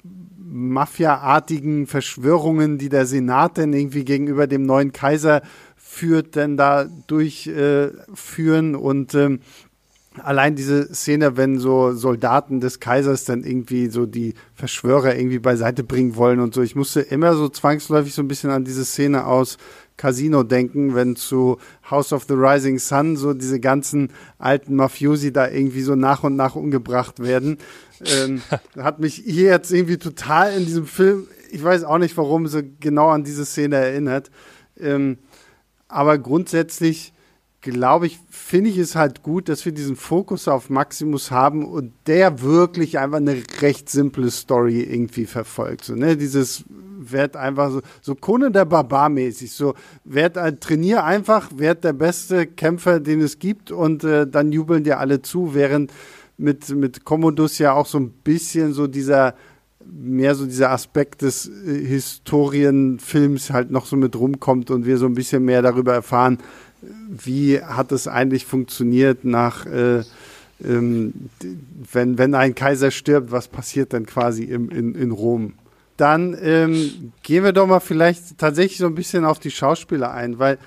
Mafia-artigen Verschwörungen, die der Senat denn irgendwie gegenüber dem neuen Kaiser führt, denn da durchführen äh, und ähm, allein diese Szene, wenn so Soldaten des Kaisers dann irgendwie so die Verschwörer irgendwie beiseite bringen wollen und so. Ich musste immer so zwangsläufig so ein bisschen an diese Szene aus Casino denken, wenn zu House of the Rising Sun so diese ganzen alten Mafiosi da irgendwie so nach und nach umgebracht werden. Ähm, *laughs* hat mich hier jetzt irgendwie total in diesem Film, ich weiß auch nicht, warum, so genau an diese Szene erinnert. Ähm, aber grundsätzlich glaube ich, finde ich es halt gut, dass wir diesen Fokus auf Maximus haben und der wirklich einfach eine recht simple Story irgendwie verfolgt. So, ne? Dieses werd einfach so, so Kone der Barbar mäßig, so werd ein trainier einfach, werd der beste Kämpfer, den es gibt und äh, dann jubeln dir alle zu, während mit, mit Commodus ja auch so ein bisschen so dieser mehr so dieser Aspekt des äh, Historienfilms halt noch so mit rumkommt und wir so ein bisschen mehr darüber erfahren, wie hat es eigentlich funktioniert nach, äh, ähm, wenn, wenn ein Kaiser stirbt, was passiert dann quasi im, in, in Rom? Dann ähm, gehen wir doch mal vielleicht tatsächlich so ein bisschen auf die Schauspieler ein, weil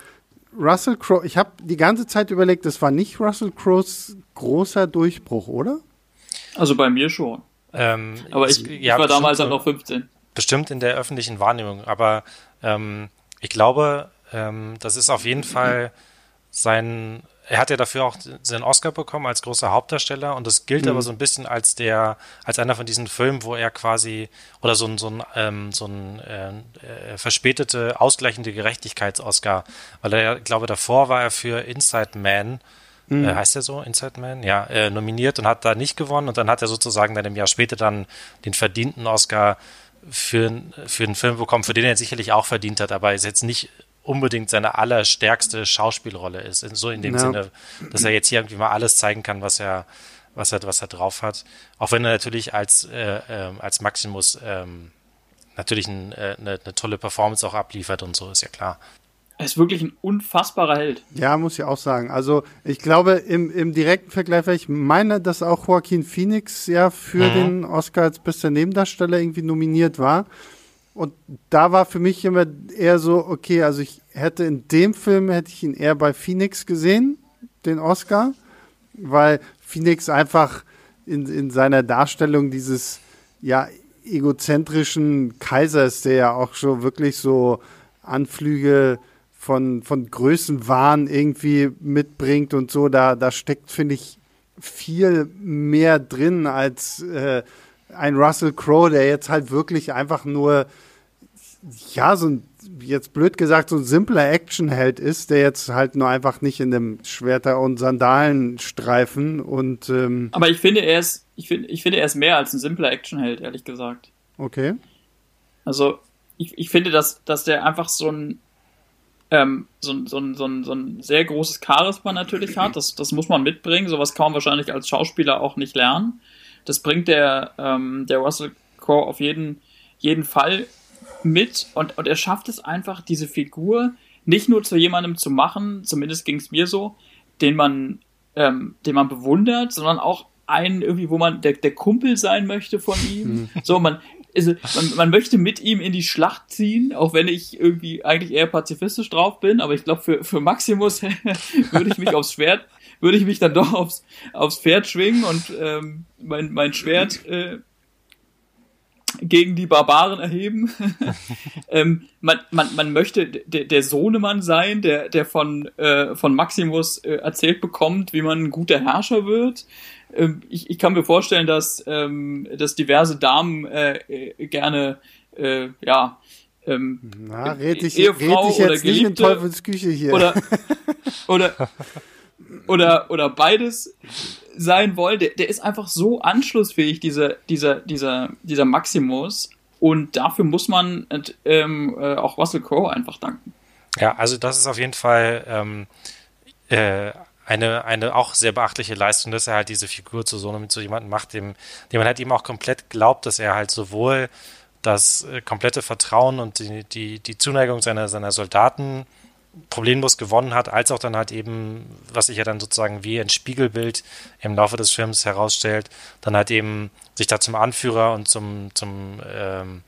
Russell Crowe, ich habe die ganze Zeit überlegt, das war nicht Russell Crowes großer Durchbruch, oder? Also bei mir schon. Ähm, aber ich, ich, ja, war damals halt noch 15. Bestimmt in der öffentlichen Wahrnehmung, aber ähm, ich glaube, ähm, das ist auf jeden Fall sein er hat ja dafür auch seinen Oscar bekommen als großer Hauptdarsteller und das gilt mhm. aber so ein bisschen als der, als einer von diesen Filmen, wo er quasi oder so ein so ein ähm, so ein äh, äh, verspätete ausgleichende Gerechtigkeits-Oscar, weil er, glaube davor war er für Inside Man mhm. äh, heißt er so, Inside Man? Ja, äh, nominiert und hat da nicht gewonnen und dann hat er sozusagen dann im Jahr später dann den verdienten Oscar für, für einen Film bekommen, für den er sicherlich auch verdient hat, aber ist jetzt nicht unbedingt seine allerstärkste Schauspielrolle ist. So in dem ja. Sinne, dass er jetzt hier irgendwie mal alles zeigen kann, was er, was er, was er drauf hat. Auch wenn er natürlich als, äh, äh, als Maximus ähm, natürlich ein, äh, eine, eine tolle Performance auch abliefert und so, ist ja klar. Er ist wirklich ein unfassbarer Held. Ja, muss ich auch sagen. Also ich glaube, im, im direkten Vergleich, weil ich meine, dass auch Joaquin Phoenix ja für mhm. den Oscar als bester Nebendarsteller irgendwie nominiert war. Und da war für mich immer eher so, okay, also ich hätte in dem Film, hätte ich ihn eher bei Phoenix gesehen, den Oscar, weil Phoenix einfach in, in seiner Darstellung dieses, ja, egozentrischen Kaisers, der ja auch schon wirklich so Anflüge von, von Größenwahn irgendwie mitbringt und so, da, da steckt, finde ich, viel mehr drin als äh, ein Russell Crowe, der jetzt halt wirklich einfach nur, ja, so ein, jetzt blöd gesagt, so ein simpler Actionheld ist, der jetzt halt nur einfach nicht in dem Schwerter- und Sandalenstreifen und. Ähm Aber ich finde, er ist, ich finde, ich finde, er ist mehr als ein simpler Actionheld, ehrlich gesagt. Okay. Also, ich, ich finde, dass, dass der einfach so ein, ähm, so, so, so, so ein sehr großes Charisma natürlich hat. Das, das muss man mitbringen. Sowas kann man wahrscheinlich als Schauspieler auch nicht lernen. Das bringt der, ähm, der Russell Crowe auf jeden, jeden Fall mit und, und er schafft es einfach, diese Figur nicht nur zu jemandem zu machen, zumindest ging es mir so, den man, ähm, den man bewundert, sondern auch einen irgendwie, wo man der, der Kumpel sein möchte von ihm. Mhm. So, man, also, man, man möchte mit ihm in die Schlacht ziehen, auch wenn ich irgendwie eigentlich eher pazifistisch drauf bin, aber ich glaube, für, für Maximus *laughs* würde ich mich aufs Schwert würde ich mich dann doch aufs, aufs Pferd schwingen und ähm, mein, mein Schwert äh, gegen die Barbaren erheben. *laughs* ähm, man, man, man möchte der, der Sohnemann sein, der, der von, äh, von Maximus äh, erzählt bekommt, wie man ein guter Herrscher wird. Ähm, ich, ich kann mir vorstellen, dass, ähm, dass diverse Damen äh, äh gerne äh, ja, ähm, Na, red ich, Ehefrau red ich jetzt oder Geliebte, nicht in Teufelsküche hier. Oder, *laughs* oder *laughs* oder, oder beides sein wollen, der, der ist einfach so anschlussfähig, dieser, dieser, dieser, dieser Maximus. Und dafür muss man ähm, äh, auch Russell Crowe einfach danken. Ja, also das ist auf jeden Fall ähm, äh, eine, eine auch sehr beachtliche Leistung, dass er halt diese Figur zu so einem, zu jemandem macht, dem, dem man halt ihm auch komplett glaubt, dass er halt sowohl das äh, komplette Vertrauen und die, die, die Zuneigung seiner, seiner Soldaten problemlos gewonnen hat, als auch dann halt eben, was sich ja dann sozusagen wie ein Spiegelbild im Laufe des Films herausstellt, dann halt eben sich da zum Anführer und zum, zum ähm,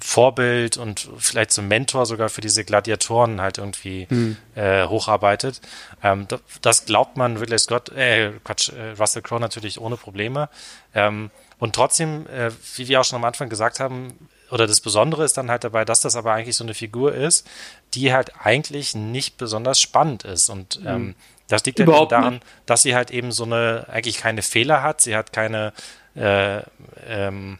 Vorbild und vielleicht zum Mentor sogar für diese Gladiatoren halt irgendwie hm. äh, hocharbeitet. Ähm, das glaubt man Ridley Scott, äh, Quatsch, äh, Russell Crowe natürlich ohne Probleme. Ähm, und trotzdem, äh, wie wir auch schon am Anfang gesagt haben, oder das Besondere ist dann halt dabei, dass das aber eigentlich so eine Figur ist, die halt eigentlich nicht besonders spannend ist. Und mhm. ähm, das liegt ja daran, nicht. dass sie halt eben so eine, eigentlich keine Fehler hat. Sie hat keine, äh, ähm,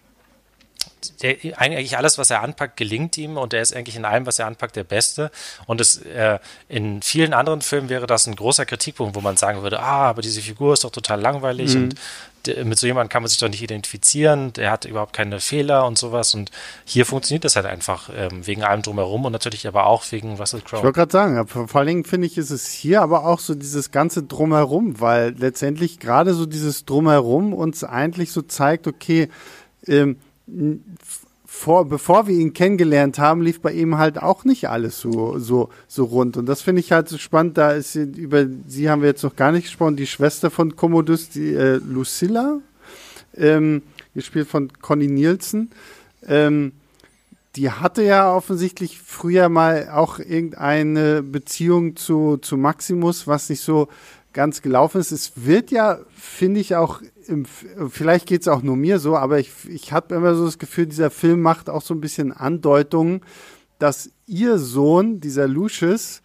der, eigentlich alles, was er anpackt, gelingt ihm und er ist eigentlich in allem, was er anpackt, der Beste. Und es, äh, in vielen anderen Filmen wäre das ein großer Kritikpunkt, wo man sagen würde, ah, aber diese Figur ist doch total langweilig mhm. und mit so jemandem kann man sich doch nicht identifizieren, der hat überhaupt keine Fehler und sowas. Und hier funktioniert das halt einfach ähm, wegen allem drumherum und natürlich aber auch wegen Russell Crowe. Ich wollte gerade sagen, vor allen Dingen finde ich, ist es hier aber auch so dieses ganze Drumherum, weil letztendlich gerade so dieses Drumherum uns eigentlich so zeigt, okay, ähm, vor, bevor wir ihn kennengelernt haben, lief bei ihm halt auch nicht alles so, so, so rund. Und das finde ich halt so spannend. Da ist über sie haben wir jetzt noch gar nicht gesprochen, die Schwester von Commodus, die äh, Lucilla, ähm, gespielt von Conny Nielsen. Ähm, die hatte ja offensichtlich früher mal auch irgendeine Beziehung zu, zu Maximus, was nicht so ganz gelaufen ist. Es wird ja, finde ich, auch, im, vielleicht geht es auch nur mir so, aber ich, ich habe immer so das Gefühl, dieser Film macht auch so ein bisschen Andeutungen, dass ihr Sohn, dieser Lucius,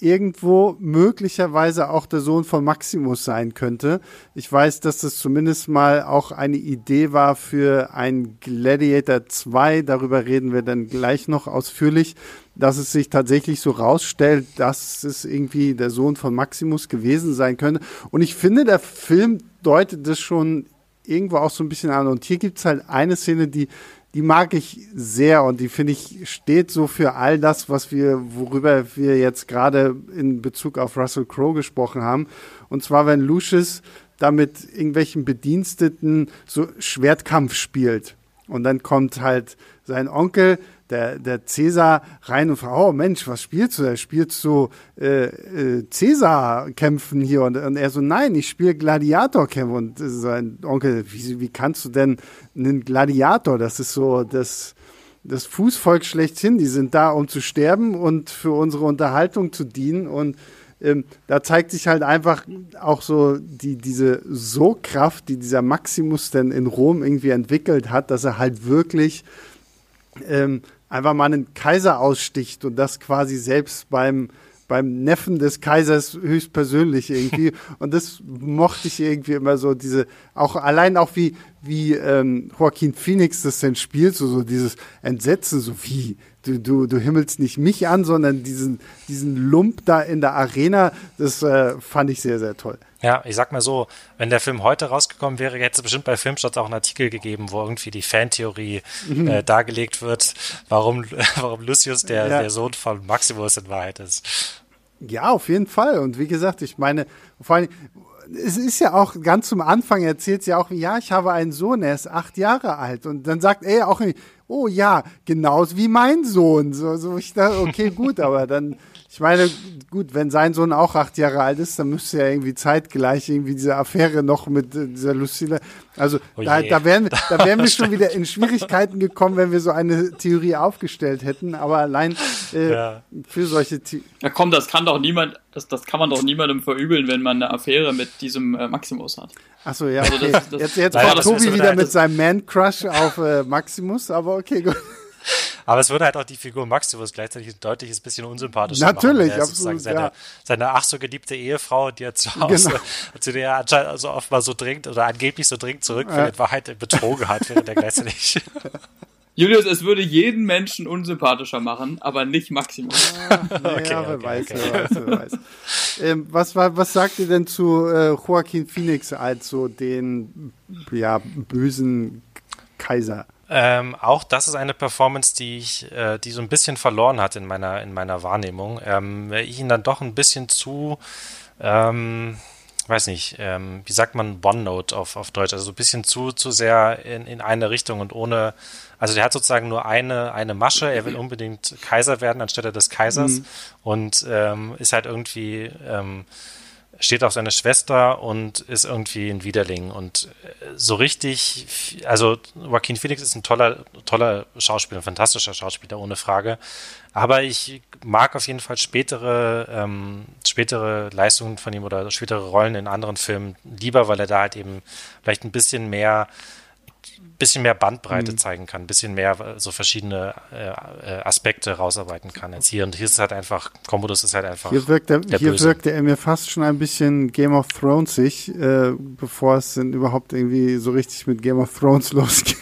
irgendwo möglicherweise auch der Sohn von Maximus sein könnte. Ich weiß, dass das zumindest mal auch eine Idee war für ein Gladiator 2. Darüber reden wir dann gleich noch ausführlich, dass es sich tatsächlich so rausstellt, dass es irgendwie der Sohn von Maximus gewesen sein könnte. Und ich finde, der Film deutet das schon irgendwo auch so ein bisschen an. Und hier gibt es halt eine Szene, die die mag ich sehr und die finde ich steht so für all das, was wir, worüber wir jetzt gerade in Bezug auf Russell Crowe gesprochen haben. Und zwar, wenn Lucius da mit irgendwelchen Bediensteten so Schwertkampf spielt. Und dann kommt halt sein Onkel, der, der Cäsar rein und fragt, oh Mensch, was spielst du da? Spielst du äh, äh, Cäsar-Kämpfen hier? Und, und er so, nein, ich spiele Gladiator-Kämpfe. Und sein Onkel, wie, wie kannst du denn einen Gladiator? Das ist so das, das Fußvolk schlechthin. Die sind da, um zu sterben und für unsere Unterhaltung zu dienen. Und ähm, da zeigt sich halt einfach auch so die, diese So-Kraft, die dieser Maximus denn in Rom irgendwie entwickelt hat, dass er halt wirklich ähm, einfach mal einen Kaiser aussticht und das quasi selbst beim, beim Neffen des Kaisers höchstpersönlich irgendwie. *laughs* Und das mochte ich irgendwie immer so, diese, auch allein auch wie, wie ähm, Joaquin Phoenix das denn spielt, so, so dieses Entsetzen, so wie, du, du, du himmelst nicht mich an, sondern diesen, diesen Lump da in der Arena, das äh, fand ich sehr, sehr toll. Ja, ich sag mal so, wenn der Film heute rausgekommen wäre, hätte es bestimmt bei Filmstarts auch einen Artikel gegeben, wo irgendwie die Fantheorie mhm. äh, dargelegt wird, warum, *laughs* warum Lucius der, ja. der Sohn von Maximus in Wahrheit ist. Ja, auf jeden Fall. Und wie gesagt, ich meine, vor allem, es ist ja auch ganz zum Anfang erzählt sie auch, ja, ich habe einen Sohn, er ist acht Jahre alt. Und dann sagt er auch, oh ja, genauso wie mein Sohn. So, so ich dachte, okay, gut, aber dann ich meine, gut, wenn sein Sohn auch acht Jahre alt ist, dann müsste ja irgendwie zeitgleich irgendwie diese Affäre noch mit äh, dieser Lucille. Also oh da, da wären, *laughs* da wären wir schon wieder in Schwierigkeiten gekommen, wenn wir so eine Theorie aufgestellt hätten. Aber allein äh, ja. für solche The Ja komm, das kann doch niemand, das, das kann man doch niemandem verübeln, wenn man eine Affäre mit diesem äh, Maximus hat. Achso, ja, also okay. das, das, jetzt, jetzt kommt Tobi wieder mit seinem Man-Crush auf äh, Maximus, aber okay, gut. Aber es würde halt auch die Figur Maximus gleichzeitig ein deutliches bisschen unsympathischer Natürlich, machen. absolut. Seine, ja. seine ach so geliebte Ehefrau, die er zu Hause, genau. zu der er anscheinend also oft mal so dringend oder angeblich so dringend zurückfindet, ja. in Wahrheit betrogen hat, während er gleichzeitig. *laughs* Julius, es würde jeden Menschen unsympathischer machen, aber nicht Maximus. Ah, *laughs* okay, ja, wer okay, weiß, okay. wer weiß, wer weiß. ähm, was, was sagt ihr denn zu äh, Joaquin Phoenix als so den ja, bösen Kaiser? Ähm, auch das ist eine Performance, die ich, äh, die so ein bisschen verloren hat in meiner, in meiner Wahrnehmung. Ähm, ich ihn dann doch ein bisschen zu, ähm, weiß nicht, ähm, wie sagt man OneNote auf, auf Deutsch, also so ein bisschen zu, zu sehr in, in eine Richtung und ohne, also der hat sozusagen nur eine, eine Masche, er will unbedingt Kaiser werden anstelle des Kaisers mhm. und ähm, ist halt irgendwie, ähm, steht auf seine Schwester und ist irgendwie ein Widerling. Und äh, so richtig, also Joaquin Phoenix ist ein toller, toller Schauspieler, ein fantastischer Schauspieler, ohne Frage. Aber ich mag auf jeden Fall spätere, ähm, spätere Leistungen von ihm oder spätere Rollen in anderen Filmen lieber, weil er da halt eben vielleicht ein bisschen mehr bisschen mehr Bandbreite mhm. zeigen kann, ein bisschen mehr äh, so verschiedene äh, äh, Aspekte rausarbeiten kann als hier. Und hier ist halt einfach, Commodus ist halt einfach. Hier wirkt er, hier Böse. wirkte er mir fast schon ein bisschen Game of Thrones sich, äh, bevor es denn überhaupt irgendwie so richtig mit Game of Thrones *laughs* losging.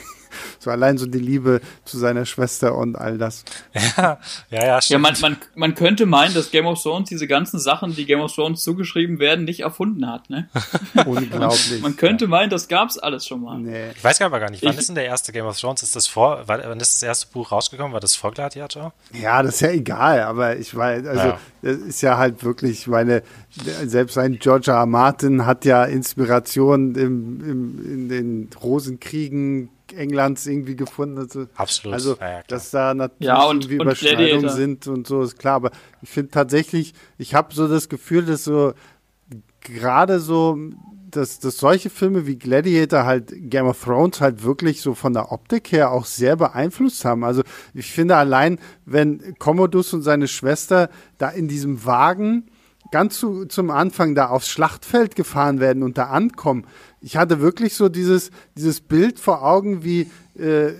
*laughs* So allein so die Liebe zu seiner Schwester und all das. Ja, ja, ja, stimmt. Ja, man, man, man könnte meinen, dass Game of Thrones diese ganzen Sachen, die Game of Thrones zugeschrieben werden, nicht erfunden hat, ne? *laughs* Unglaublich. man könnte ja. meinen, das gab's alles schon mal. Nee. Ich weiß aber gar nicht, wann ich, ist denn der erste Game of Thrones? Ist das vor, wann ist das erste Buch rausgekommen? War das vor Gladiator? Ja, das ist ja egal, aber ich weiß, also, ja. das ist ja halt wirklich, meine, selbst ein George R. Martin hat ja Inspiration im, im, in den Rosenkriegen Englands irgendwie gefunden. Also, Absolut. Also, ja, ja, dass da natürlich ja, und, irgendwie Überschneidungen sind und so, ist klar. Aber ich finde tatsächlich, ich habe so das Gefühl, dass so gerade so, dass, dass solche Filme wie Gladiator halt Game of Thrones halt wirklich so von der Optik her auch sehr beeinflusst haben. Also ich finde allein, wenn Commodus und seine Schwester da in diesem Wagen ganz zu, zum Anfang da aufs Schlachtfeld gefahren werden und da ankommen, ich hatte wirklich so dieses, dieses Bild vor Augen, wie äh,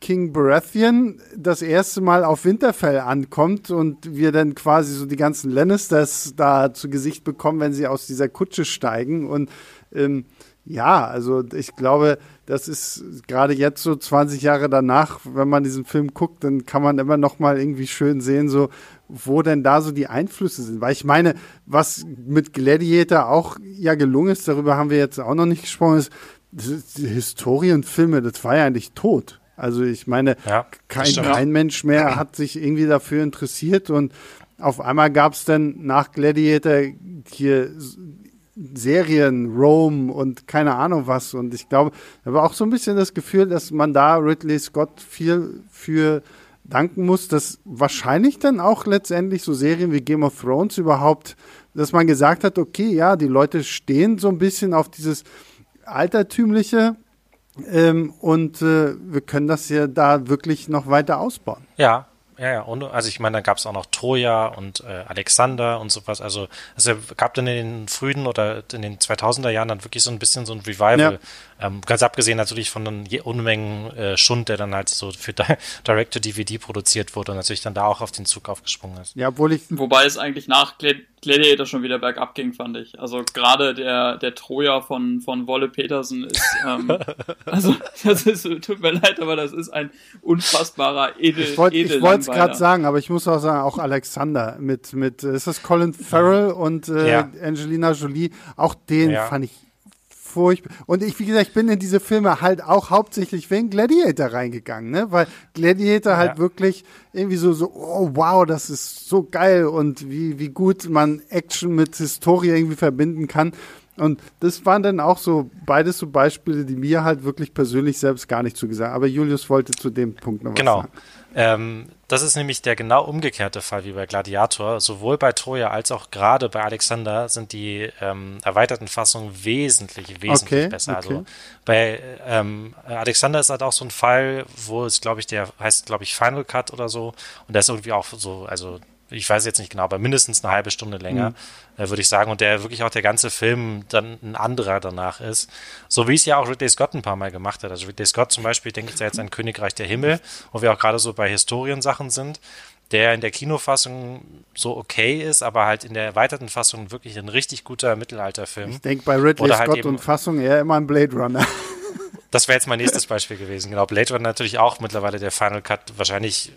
King Baratheon das erste Mal auf Winterfell ankommt und wir dann quasi so die ganzen Lannisters da zu Gesicht bekommen, wenn sie aus dieser Kutsche steigen. Und ähm, ja, also ich glaube, das ist gerade jetzt so 20 Jahre danach, wenn man diesen Film guckt, dann kann man immer noch mal irgendwie schön sehen, so wo denn da so die Einflüsse sind. Weil ich meine, was mit Gladiator auch ja gelungen ist, darüber haben wir jetzt auch noch nicht gesprochen, ist, Historienfilme, das war ja eigentlich tot. Also ich meine, ja, kein, kein Mensch mehr hat sich irgendwie dafür interessiert und auf einmal gab es dann nach Gladiator hier Serien, Rome und keine Ahnung was. Und ich glaube, da war auch so ein bisschen das Gefühl, dass man da Ridley Scott viel für danken muss, dass wahrscheinlich dann auch letztendlich so Serien wie Game of Thrones überhaupt, dass man gesagt hat, okay, ja, die Leute stehen so ein bisschen auf dieses altertümliche ähm, und äh, wir können das ja da wirklich noch weiter ausbauen. Ja, ja, ja, und also ich meine, dann gab es auch noch Troja und äh, Alexander und sowas. Also es gab dann in den frühen oder in den 2000er Jahren dann wirklich so ein bisschen so ein Revival. Ja. Ähm, ganz abgesehen natürlich von den Unmengen äh, Schund, der dann halt so für *laughs* Direct-to-DVD produziert wurde und natürlich dann da auch auf den Zug aufgesprungen ist. Ja, obwohl ich... Wobei es eigentlich nach Gladiator schon wieder bergab ging, fand ich. Also gerade der, der Troja von, von Wolle Petersen ist, *laughs* ähm, also das ist, tut mir leid, aber das ist ein unfassbarer Edel. Ich wollte es gerade sagen, aber ich muss auch sagen, auch Alexander mit, mit ist das Colin Farrell und äh, ja. Angelina Jolie, auch den ja. fand ich furchtbar. Und ich, wie gesagt, ich bin in diese Filme halt auch hauptsächlich wegen Gladiator reingegangen, ne? Weil Gladiator halt wirklich irgendwie so, so, oh wow, das ist so geil und wie, wie gut man Action mit Historie irgendwie verbinden kann. Und das waren dann auch so beides so Beispiele, die mir halt wirklich persönlich selbst gar nicht zugesagt. Aber Julius wollte zu dem Punkt noch was genau. sagen. Genau. Ähm, das ist nämlich der genau umgekehrte Fall wie bei Gladiator. Sowohl bei Troja als auch gerade bei Alexander sind die ähm, erweiterten Fassungen wesentlich, wesentlich okay, besser. Okay. Also bei ähm, Alexander ist halt auch so ein Fall, wo es, glaube ich, der heißt, glaube ich, Final Cut oder so. Und der ist irgendwie auch so, also ich weiß jetzt nicht genau, aber mindestens eine halbe Stunde länger, mhm. äh, würde ich sagen. Und der wirklich auch der ganze Film dann ein anderer danach ist. So wie es ja auch Ridley Scott ein paar Mal gemacht hat. Also Ridley Scott zum Beispiel, denke ich da jetzt an Königreich der Himmel, wo wir auch gerade so bei Historiensachen sind, der in der Kinofassung so okay ist, aber halt in der erweiterten Fassung wirklich ein richtig guter Mittelalterfilm. Ich denke bei Ridley Oder halt Scott und Fassung eher immer ein Blade Runner. Das wäre jetzt mein nächstes Beispiel gewesen. Genau, Blade Runner natürlich auch mittlerweile der Final Cut wahrscheinlich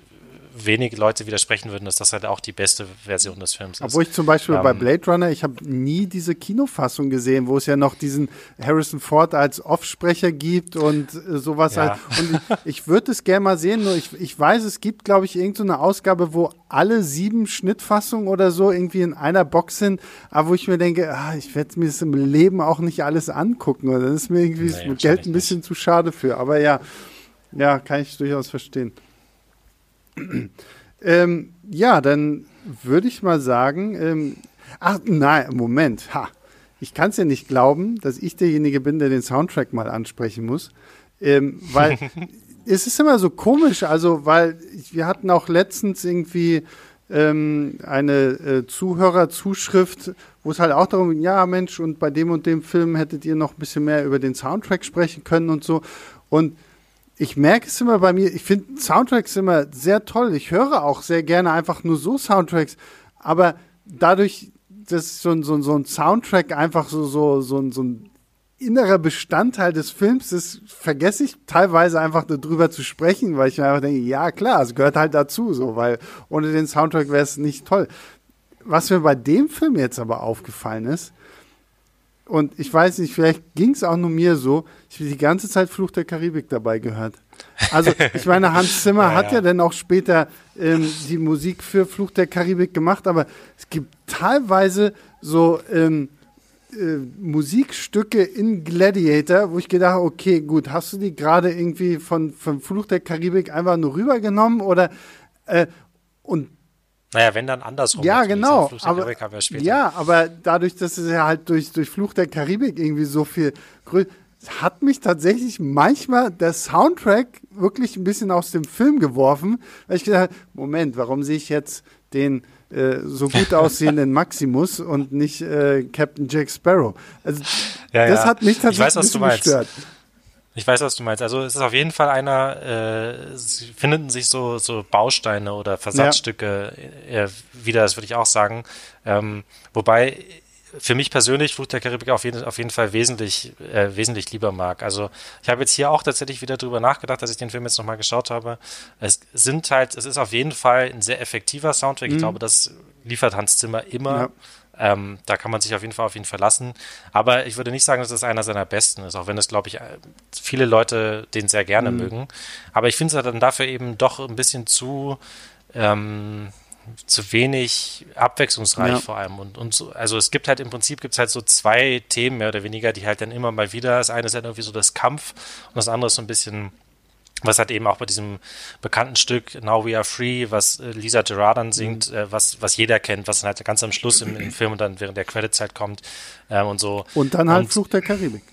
wenige Leute widersprechen würden, dass das halt auch die beste Version des Films ist. Obwohl ich zum Beispiel ähm, bei Blade Runner, ich habe nie diese Kinofassung gesehen, wo es ja noch diesen Harrison Ford als Offsprecher gibt und äh, sowas ja. halt. Und ich, *laughs* ich würde es gerne mal sehen, nur ich, ich weiß, es gibt, glaube ich, irgendeine so Ausgabe, wo alle sieben Schnittfassungen oder so irgendwie in einer Box sind, aber wo ich mir denke, ah, ich werde mir das im Leben auch nicht alles angucken. Und dann ist mir irgendwie das Geld ein bisschen nicht. zu schade für. Aber ja, ja, kann ich durchaus verstehen. Ähm, ja, dann würde ich mal sagen, ähm, ach nein, Moment, ha. Ich kann es ja nicht glauben, dass ich derjenige bin, der den Soundtrack mal ansprechen muss. Ähm, weil *laughs* es ist immer so komisch, also weil wir hatten auch letztens irgendwie ähm, eine äh, Zuhörerzuschrift, wo es halt auch darum ging, ja Mensch, und bei dem und dem Film hättet ihr noch ein bisschen mehr über den Soundtrack sprechen können und so. Und ich merke es immer bei mir, ich finde Soundtracks immer sehr toll. Ich höre auch sehr gerne einfach nur so Soundtracks, aber dadurch, dass so, so, so ein Soundtrack einfach so, so, so, so ein innerer Bestandteil des Films ist, vergesse ich teilweise einfach darüber zu sprechen, weil ich mir einfach denke, ja klar, es gehört halt dazu, so, weil ohne den Soundtrack wäre es nicht toll. Was mir bei dem Film jetzt aber aufgefallen ist, und ich weiß nicht, vielleicht ging es auch nur mir so, ich habe die ganze Zeit Fluch der Karibik dabei gehört. Also, ich meine, Hans *laughs* Zimmer ja, hat ja. ja dann auch später ähm, die Musik für Fluch der Karibik gemacht, aber es gibt teilweise so ähm, äh, Musikstücke in Gladiator, wo ich gedacht habe, okay, gut, hast du die gerade irgendwie von, von Fluch der Karibik einfach nur rübergenommen oder äh, und naja, wenn dann andersrum. Ja, genau. Aber, ja, aber dadurch, dass es ja halt durch, durch Fluch der Karibik irgendwie so viel größer hat mich tatsächlich manchmal der Soundtrack wirklich ein bisschen aus dem Film geworfen, weil ich gedacht habe, Moment, warum sehe ich jetzt den äh, so gut *laughs* aussehenden Maximus und nicht äh, Captain Jack Sparrow? Also ja, das hat mich tatsächlich ich weiß, was du meinst. Ich weiß, was du meinst. Also es ist auf jeden Fall einer, äh, es finden sich so, so Bausteine oder Versatzstücke ja. äh, wieder, das würde ich auch sagen. Ähm, wobei für mich persönlich Fluch der Karibik auf jeden, auf jeden Fall wesentlich, äh, wesentlich lieber mag. Also ich habe jetzt hier auch tatsächlich wieder drüber nachgedacht, dass ich den Film jetzt nochmal geschaut habe. Es sind halt, es ist auf jeden Fall ein sehr effektiver Soundtrack. Mhm. Ich glaube, das liefert Hans Zimmer immer. Ja. Ähm, da kann man sich auf jeden Fall auf ihn verlassen. Aber ich würde nicht sagen, dass das einer seiner besten ist, auch wenn es, glaube ich, viele Leute den sehr gerne mhm. mögen. Aber ich finde es dann dafür eben doch ein bisschen zu, ähm, zu wenig abwechslungsreich ja. vor allem. Und, und so, also es gibt halt im Prinzip gibt es halt so zwei Themen mehr oder weniger, die halt dann immer mal wieder, das eine ist halt irgendwie so das Kampf und das andere ist so ein bisschen was halt eben auch bei diesem bekannten Stück Now We Are Free, was äh, Lisa Gerard dann singt, mhm. äh, was, was jeder kennt, was dann halt ganz am Schluss im, im Film und dann während der Credit-Zeit kommt ähm, und so. Und dann halt und, Fluch der Karibik.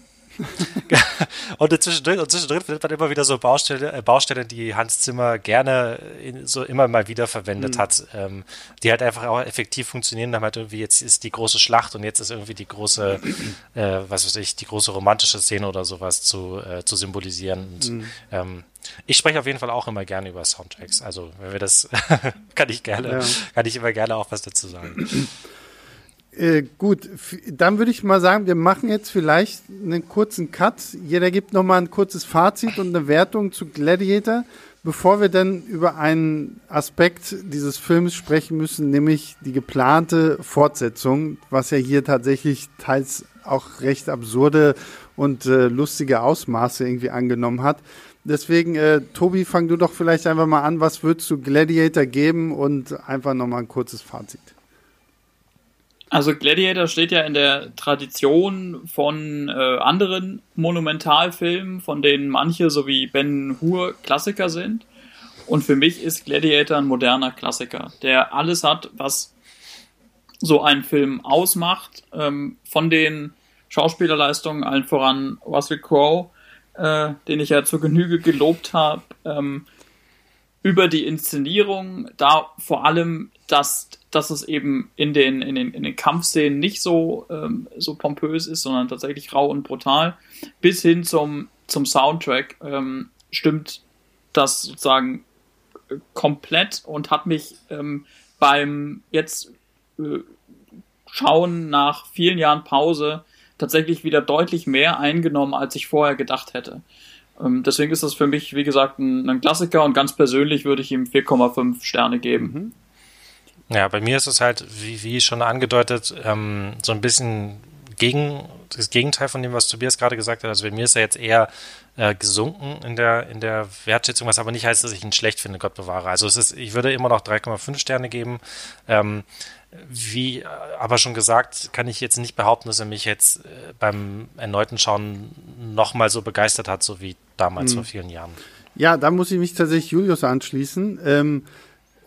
Und, zwischendrin, und zwischendrin findet man immer wieder so Baustelle, äh, Baustellen, die Hans Zimmer gerne in, so immer mal wieder verwendet mhm. hat, ähm, die halt einfach auch effektiv funktionieren. Dann halt irgendwie jetzt ist die große Schlacht und jetzt ist irgendwie die große, *clears throat* äh, was weiß ich, die große romantische Szene oder sowas zu, äh, zu symbolisieren. Und, mhm. ähm, ich spreche auf jeden Fall auch immer gerne über Soundtracks. Also, wenn wir das, *laughs* kann ich gerne, ja. kann ich immer gerne auch was dazu sagen. *clears throat* Äh, gut, dann würde ich mal sagen, wir machen jetzt vielleicht einen kurzen Cut. Jeder gibt noch mal ein kurzes Fazit und eine Wertung zu Gladiator, bevor wir dann über einen Aspekt dieses Films sprechen müssen, nämlich die geplante Fortsetzung, was ja hier tatsächlich teils auch recht absurde und äh, lustige Ausmaße irgendwie angenommen hat. Deswegen, äh, Tobi, fang du doch vielleicht einfach mal an. Was würdest du Gladiator geben und einfach noch mal ein kurzes Fazit? Also Gladiator steht ja in der Tradition von äh, anderen Monumentalfilmen, von denen manche so wie Ben Hur Klassiker sind. Und für mich ist Gladiator ein moderner Klassiker, der alles hat, was so einen Film ausmacht. Ähm, von den Schauspielerleistungen, allen voran Russell Crowe, äh, den ich ja zur Genüge gelobt habe, ähm, über die Inszenierung, da vor allem das dass es eben in den, in den, in den Kampfszenen nicht so, ähm, so pompös ist, sondern tatsächlich rau und brutal, bis hin zum, zum Soundtrack ähm, stimmt das sozusagen äh, komplett und hat mich ähm, beim jetzt äh, Schauen nach vielen Jahren Pause tatsächlich wieder deutlich mehr eingenommen, als ich vorher gedacht hätte. Ähm, deswegen ist das für mich, wie gesagt, ein, ein Klassiker und ganz persönlich würde ich ihm 4,5 Sterne geben. Mhm. Ja, bei mir ist es halt, wie, wie schon angedeutet, ähm, so ein bisschen gegen das Gegenteil von dem, was Tobias gerade gesagt hat. Also bei mir ist er jetzt eher äh, gesunken in der, in der Wertschätzung, was aber nicht heißt, dass ich ihn schlecht finde, Gott bewahre. Also es ist, ich würde immer noch 3,5 Sterne geben. Ähm, wie aber schon gesagt, kann ich jetzt nicht behaupten, dass er mich jetzt äh, beim erneuten Schauen nochmal so begeistert hat, so wie damals mhm. vor vielen Jahren. Ja, da muss ich mich tatsächlich Julius anschließen. Ähm,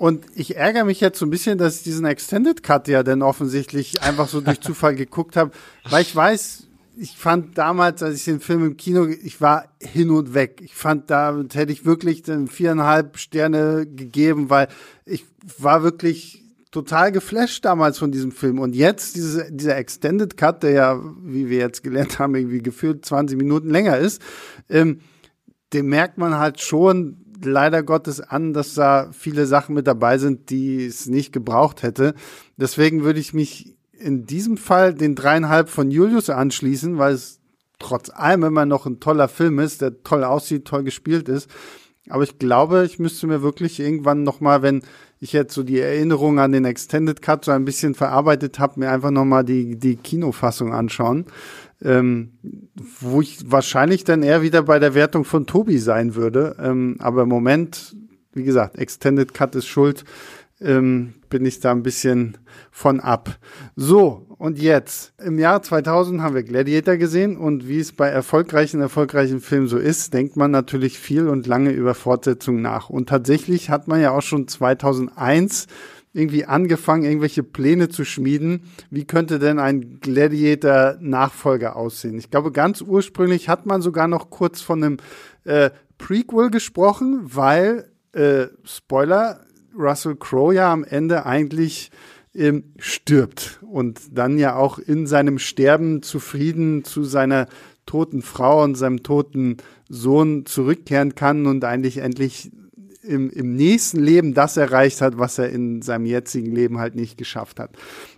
und ich ärgere mich jetzt so ein bisschen, dass ich diesen Extended Cut ja dann offensichtlich einfach so durch *laughs* Zufall geguckt habe, weil ich weiß, ich fand damals, als ich den Film im Kino, ich war hin und weg. Ich fand, damit hätte ich wirklich dann viereinhalb Sterne gegeben, weil ich war wirklich total geflasht damals von diesem Film. Und jetzt diese, dieser Extended Cut, der ja, wie wir jetzt gelernt haben, irgendwie gefühlt 20 Minuten länger ist, ähm, den merkt man halt schon, leider Gottes an, dass da viele Sachen mit dabei sind, die es nicht gebraucht hätte. Deswegen würde ich mich in diesem Fall den dreieinhalb von Julius anschließen, weil es trotz allem immer noch ein toller Film ist, der toll aussieht, toll gespielt ist. Aber ich glaube, ich müsste mir wirklich irgendwann nochmal, wenn ich jetzt so die Erinnerung an den Extended Cut so ein bisschen verarbeitet habe, mir einfach nochmal die, die Kinofassung anschauen ähm, wo ich wahrscheinlich dann eher wieder bei der Wertung von Tobi sein würde. Ähm, aber im Moment, wie gesagt, Extended Cut ist schuld, ähm, bin ich da ein bisschen von ab. So, und jetzt, im Jahr 2000 haben wir Gladiator gesehen und wie es bei erfolgreichen, erfolgreichen Filmen so ist, denkt man natürlich viel und lange über Fortsetzungen nach. Und tatsächlich hat man ja auch schon 2001 irgendwie angefangen, irgendwelche Pläne zu schmieden. Wie könnte denn ein Gladiator-Nachfolger aussehen? Ich glaube, ganz ursprünglich hat man sogar noch kurz von einem äh, Prequel gesprochen, weil, äh, Spoiler, Russell Crowe ja am Ende eigentlich ähm, stirbt und dann ja auch in seinem Sterben zufrieden zu seiner toten Frau und seinem toten Sohn zurückkehren kann und eigentlich endlich im, im nächsten Leben das erreicht hat, was er in seinem jetzigen Leben halt nicht geschafft hat.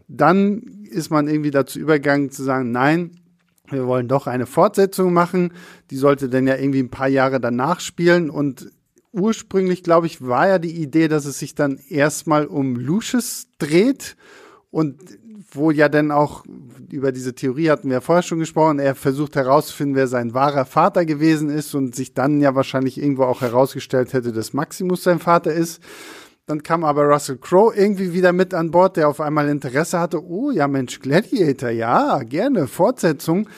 Dann ist man irgendwie dazu übergegangen zu sagen, nein, wir wollen doch eine Fortsetzung machen. Die sollte dann ja irgendwie ein paar Jahre danach spielen und ursprünglich, glaube ich, war ja die Idee, dass es sich dann erstmal um Lucius dreht und wo ja dann auch über diese Theorie hatten wir ja vorher schon gesprochen, er versucht herauszufinden, wer sein wahrer Vater gewesen ist und sich dann ja wahrscheinlich irgendwo auch herausgestellt hätte, dass Maximus sein Vater ist. Dann kam aber Russell Crowe irgendwie wieder mit an Bord, der auf einmal Interesse hatte. Oh ja, Mensch, Gladiator, ja, gerne, Fortsetzung.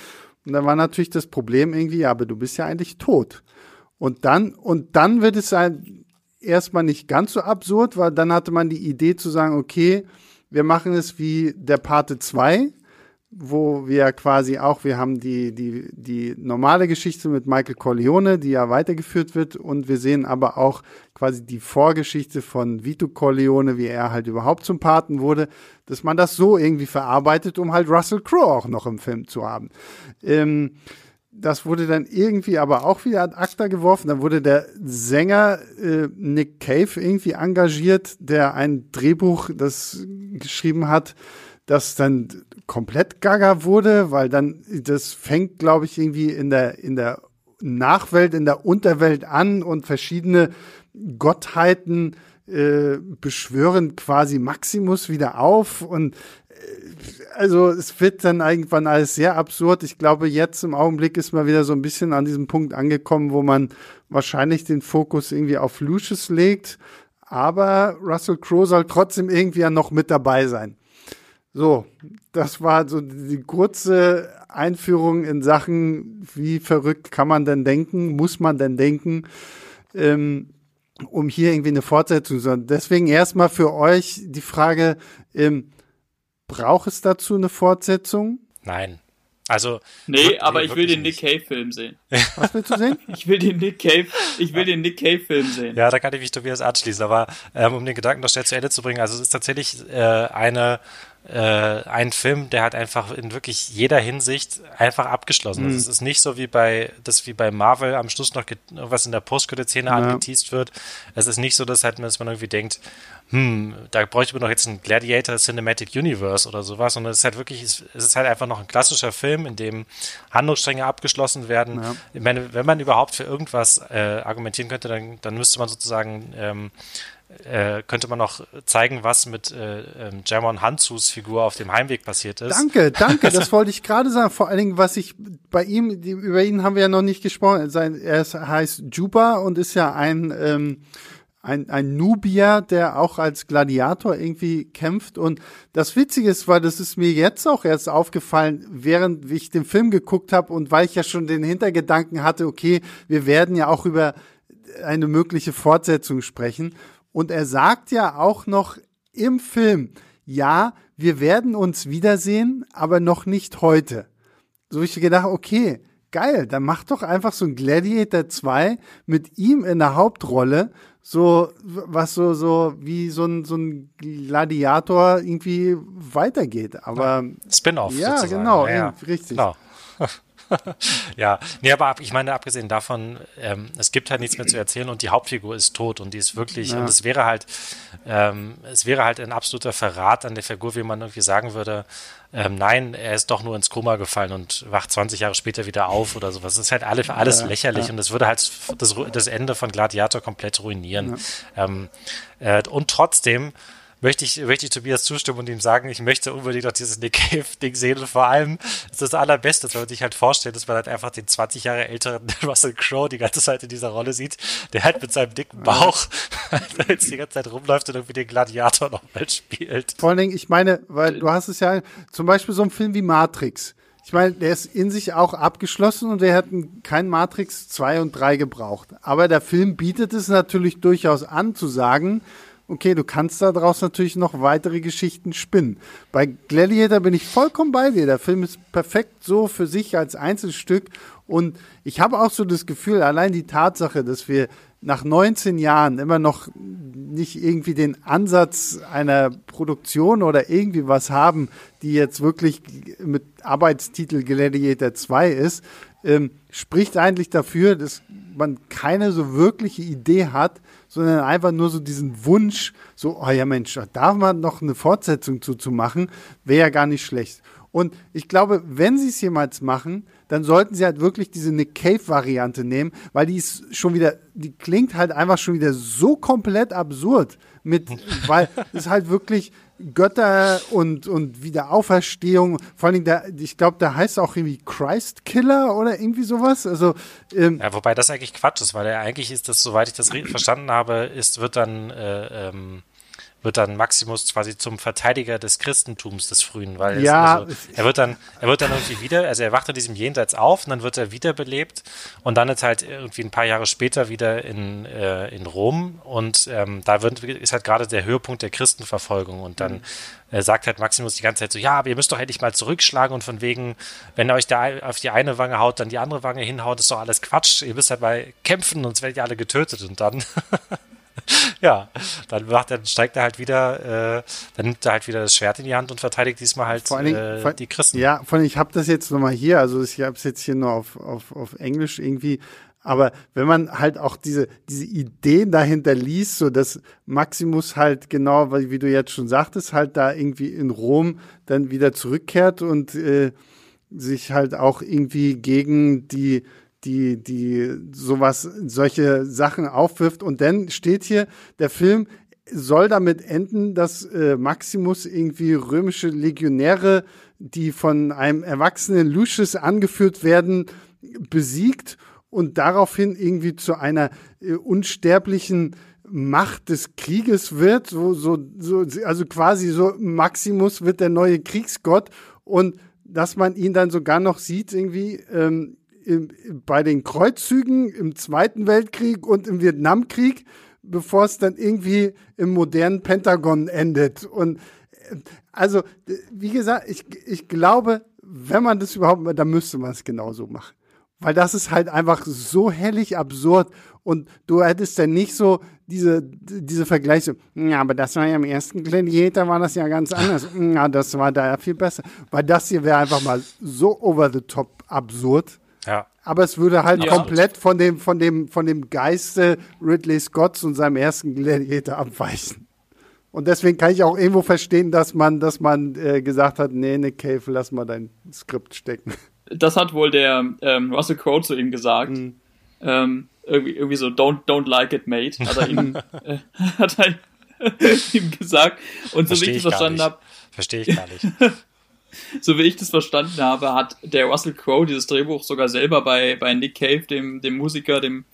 Und dann war natürlich das Problem irgendwie, ja, aber du bist ja eigentlich tot. Und dann, und dann wird es ein, erstmal nicht ganz so absurd, weil dann hatte man die Idee zu sagen, okay, wir machen es wie der Pate 2, wo wir quasi auch, wir haben die, die, die normale Geschichte mit Michael Corleone, die ja weitergeführt wird, und wir sehen aber auch quasi die Vorgeschichte von Vito Corleone, wie er halt überhaupt zum Paten wurde, dass man das so irgendwie verarbeitet, um halt Russell Crowe auch noch im Film zu haben. Ähm, das wurde dann irgendwie aber auch wieder ad acta geworfen. Dann wurde der Sänger äh, Nick Cave irgendwie engagiert, der ein Drehbuch, das geschrieben hat, das dann komplett gaga wurde, weil dann das fängt, glaube ich, irgendwie in der in der Nachwelt, in der Unterwelt an und verschiedene Gottheiten äh, beschwören quasi Maximus wieder auf und also es wird dann irgendwann alles sehr absurd. Ich glaube, jetzt im Augenblick ist man wieder so ein bisschen an diesem Punkt angekommen, wo man wahrscheinlich den Fokus irgendwie auf Lucius legt. Aber Russell Crowe soll trotzdem irgendwie ja noch mit dabei sein. So, das war so die kurze Einführung in Sachen, wie verrückt kann man denn denken, muss man denn denken, ähm, um hier irgendwie eine Fortsetzung zu haben. Deswegen erstmal für euch die Frage, ähm, Braucht es dazu eine Fortsetzung? Nein. Also. Nee, aber ich will den Nick Cave-Film sehen. *laughs* Was willst du sehen? ich will den Nick Cave, ich will den Nick Cave-Film sehen. Ja, da kann ich mich Tobias anschließen, aber ähm, um den Gedanken noch schnell zu Ende zu bringen, also es ist tatsächlich äh, eine äh, ein Film, der hat einfach in wirklich jeder Hinsicht einfach abgeschlossen ist. Mhm. Es ist nicht so wie bei das wie bei Marvel am Schluss noch was in der Postkredit-Szene ja. angeteased wird. Es ist nicht so, dass halt dass man irgendwie denkt, hm, da bräuchte man doch jetzt ein Gladiator Cinematic Universe oder sowas. Und es ist halt wirklich, es ist halt einfach noch ein klassischer Film, in dem Handlungsstränge abgeschlossen werden. Ja. Ich meine, wenn man überhaupt für irgendwas äh, argumentieren könnte, dann, dann müsste man sozusagen ähm, äh, könnte man noch zeigen, was mit äh, ähm, Jamon Hanzus Figur auf dem Heimweg passiert ist. Danke, danke, das *laughs* wollte ich gerade sagen. Vor allen Dingen, was ich bei ihm, die, über ihn haben wir ja noch nicht gesprochen. Sein, er heißt Juba und ist ja ein ähm, ein, ein Nubier, der auch als Gladiator irgendwie kämpft. Und das Witzige ist, weil das ist mir jetzt auch erst aufgefallen, während ich den Film geguckt habe und weil ich ja schon den Hintergedanken hatte, okay, wir werden ja auch über eine mögliche Fortsetzung sprechen. Und er sagt ja auch noch im Film, ja, wir werden uns wiedersehen, aber noch nicht heute. So ich gedacht, okay, geil, dann mach doch einfach so ein Gladiator 2 mit ihm in der Hauptrolle so, was so, so, wie so ein, so ein Gladiator irgendwie weitergeht. Aber. Spin-off. Ja, sozusagen. genau, ja, richtig. Genau. *laughs* *laughs* ja, nee, aber ich meine, abgesehen davon, ähm, es gibt halt nichts mehr zu erzählen und die Hauptfigur ist tot und die ist wirklich, ja. und es wäre halt, ähm, es wäre halt ein absoluter Verrat an der Figur, wie man irgendwie sagen würde, ähm, nein, er ist doch nur ins Koma gefallen und wacht 20 Jahre später wieder auf oder sowas. Das ist halt alles, alles ja, lächerlich ja. und das würde halt das, das, Ende von Gladiator komplett ruinieren. Ähm, äh, und trotzdem möchte ich, möchte ich Tobias zustimmen und ihm sagen, ich möchte unbedingt noch dieses Nick Cave-Ding sehen und vor allem ist das Allerbeste, wenn man sich halt vorstellt, dass man halt einfach den 20 Jahre älteren *laughs* Russell Crowe die ganze Zeit in dieser Rolle sieht, der halt mit seinem dicken Bauch *laughs* jetzt die ganze Zeit rumläuft und irgendwie den Gladiator nochmal spielt. Vor allen Dingen, ich meine, weil du hast es ja zum Beispiel so ein Film wie Matrix. Ich meine, der ist in sich auch abgeschlossen und der hat kein Matrix 2 und 3 gebraucht. Aber der Film bietet es natürlich durchaus an zu sagen, okay, du kannst daraus natürlich noch weitere Geschichten spinnen. Bei Gladiator bin ich vollkommen bei dir. Der Film ist perfekt so für sich als Einzelstück. Und ich habe auch so das Gefühl, allein die Tatsache, dass wir nach 19 Jahren immer noch nicht irgendwie den Ansatz einer Produktion oder irgendwie was haben, die jetzt wirklich mit Arbeitstitel Gladiator 2 ist, ähm, spricht eigentlich dafür, dass man keine so wirkliche Idee hat, sondern einfach nur so diesen Wunsch, so, oh ja Mensch, da man noch eine Fortsetzung zu, zu machen, wäre ja gar nicht schlecht. Und ich glaube, wenn sie es jemals machen, dann sollten sie halt wirklich diese Nick Cave-Variante nehmen, weil die ist schon wieder, die klingt halt einfach schon wieder so komplett absurd mit, weil es halt wirklich Götter und, und Wiederauferstehung, vor allem der, ich glaube, der heißt auch irgendwie Christ Killer oder irgendwie sowas. Also, ähm, ja, wobei das eigentlich Quatsch ist, weil er eigentlich ist das, soweit ich das verstanden habe, ist, wird dann äh, ähm, wird dann Maximus quasi zum Verteidiger des Christentums des Frühen, weil ja. also, er wird dann, er wird dann irgendwie wieder, also er wacht in diesem Jenseits auf und dann wird er wiederbelebt und dann ist halt irgendwie ein paar Jahre später wieder in, äh, in Rom und ähm, da wird, ist halt gerade der Höhepunkt der Christenverfolgung und dann äh, sagt halt Maximus die ganze Zeit so, ja, aber ihr müsst doch endlich mal zurückschlagen und von wegen, wenn ihr euch da auf die eine Wange haut, dann die andere Wange hinhaut, ist doch alles Quatsch, ihr müsst halt mal kämpfen, sonst werdet ihr alle getötet und dann *laughs* *laughs* ja, dann macht er, steigt er halt wieder, äh, dann nimmt er halt wieder das Schwert in die Hand und verteidigt diesmal halt vor allem, äh, vor, die Christen. Ja, vor allem, ich habe das jetzt nochmal hier, also ich habe es jetzt hier nur auf, auf, auf Englisch irgendwie, aber wenn man halt auch diese, diese Ideen dahinter liest, so dass Maximus halt genau, wie du jetzt schon sagtest, halt da irgendwie in Rom dann wieder zurückkehrt und äh, sich halt auch irgendwie gegen die die, die sowas, solche Sachen aufwirft. Und dann steht hier, der Film soll damit enden, dass äh, Maximus irgendwie römische Legionäre, die von einem erwachsenen Lucius angeführt werden, besiegt und daraufhin irgendwie zu einer äh, unsterblichen Macht des Krieges wird, so, so, so, also quasi so Maximus wird der neue Kriegsgott und dass man ihn dann sogar noch sieht, irgendwie ähm, im, bei den Kreuzzügen im Zweiten Weltkrieg und im Vietnamkrieg, bevor es dann irgendwie im modernen Pentagon endet. Und äh, also, wie gesagt, ich, ich glaube, wenn man das überhaupt, dann müsste man es genauso machen. Weil das ist halt einfach so hellig absurd und du hättest dann nicht so diese, diese Vergleiche. Ja, aber das war ja im ersten Gladiator war das ja ganz anders. *laughs* Ja, das war da ja viel besser. Weil das hier wäre einfach mal so over the top absurd. Ja. Aber es würde halt ja. komplett von dem, von dem, von dem Geiste Ridley Scotts und seinem ersten Gladiator abweichen. Und deswegen kann ich auch irgendwo verstehen, dass man, dass man äh, gesagt hat, nee, Nick Cave, lass mal dein Skript stecken. Das hat wohl der ähm, Russell Crowe zu ihm gesagt. Mhm. Ähm, irgendwie, irgendwie so, don't, don't like it, mate, hat er ihm, *laughs* äh, hat er ihm *laughs* gesagt. Und so wie ich das verstanden habe. Verstehe ich gar nicht. *laughs* *laughs* so wie ich das verstanden habe, hat der Russell Crowe dieses Drehbuch sogar selber bei, bei Nick Cave, dem, dem Musiker, dem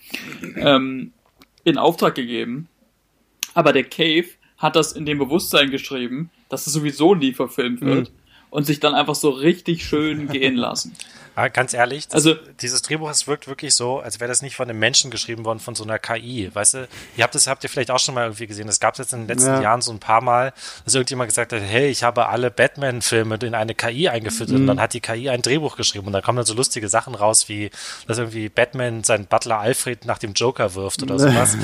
ähm, in Auftrag gegeben. Aber der Cave hat das in dem Bewusstsein geschrieben, dass es sowieso nie verfilmt wird. Mhm und sich dann einfach so richtig schön gehen lassen. *laughs* Aber ganz ehrlich, also dieses Drehbuch, es wirkt wirklich so, als wäre das nicht von einem Menschen geschrieben worden, von so einer KI. Weißt du, ihr habt das habt ihr vielleicht auch schon mal irgendwie gesehen. Das gab es jetzt in den letzten ja. Jahren so ein paar Mal, dass irgendjemand gesagt hat, hey, ich habe alle Batman-Filme in eine KI eingeführt mhm. und dann hat die KI ein Drehbuch geschrieben und da kommen dann so lustige Sachen raus, wie dass irgendwie Batman seinen Butler Alfred nach dem Joker wirft oder sowas,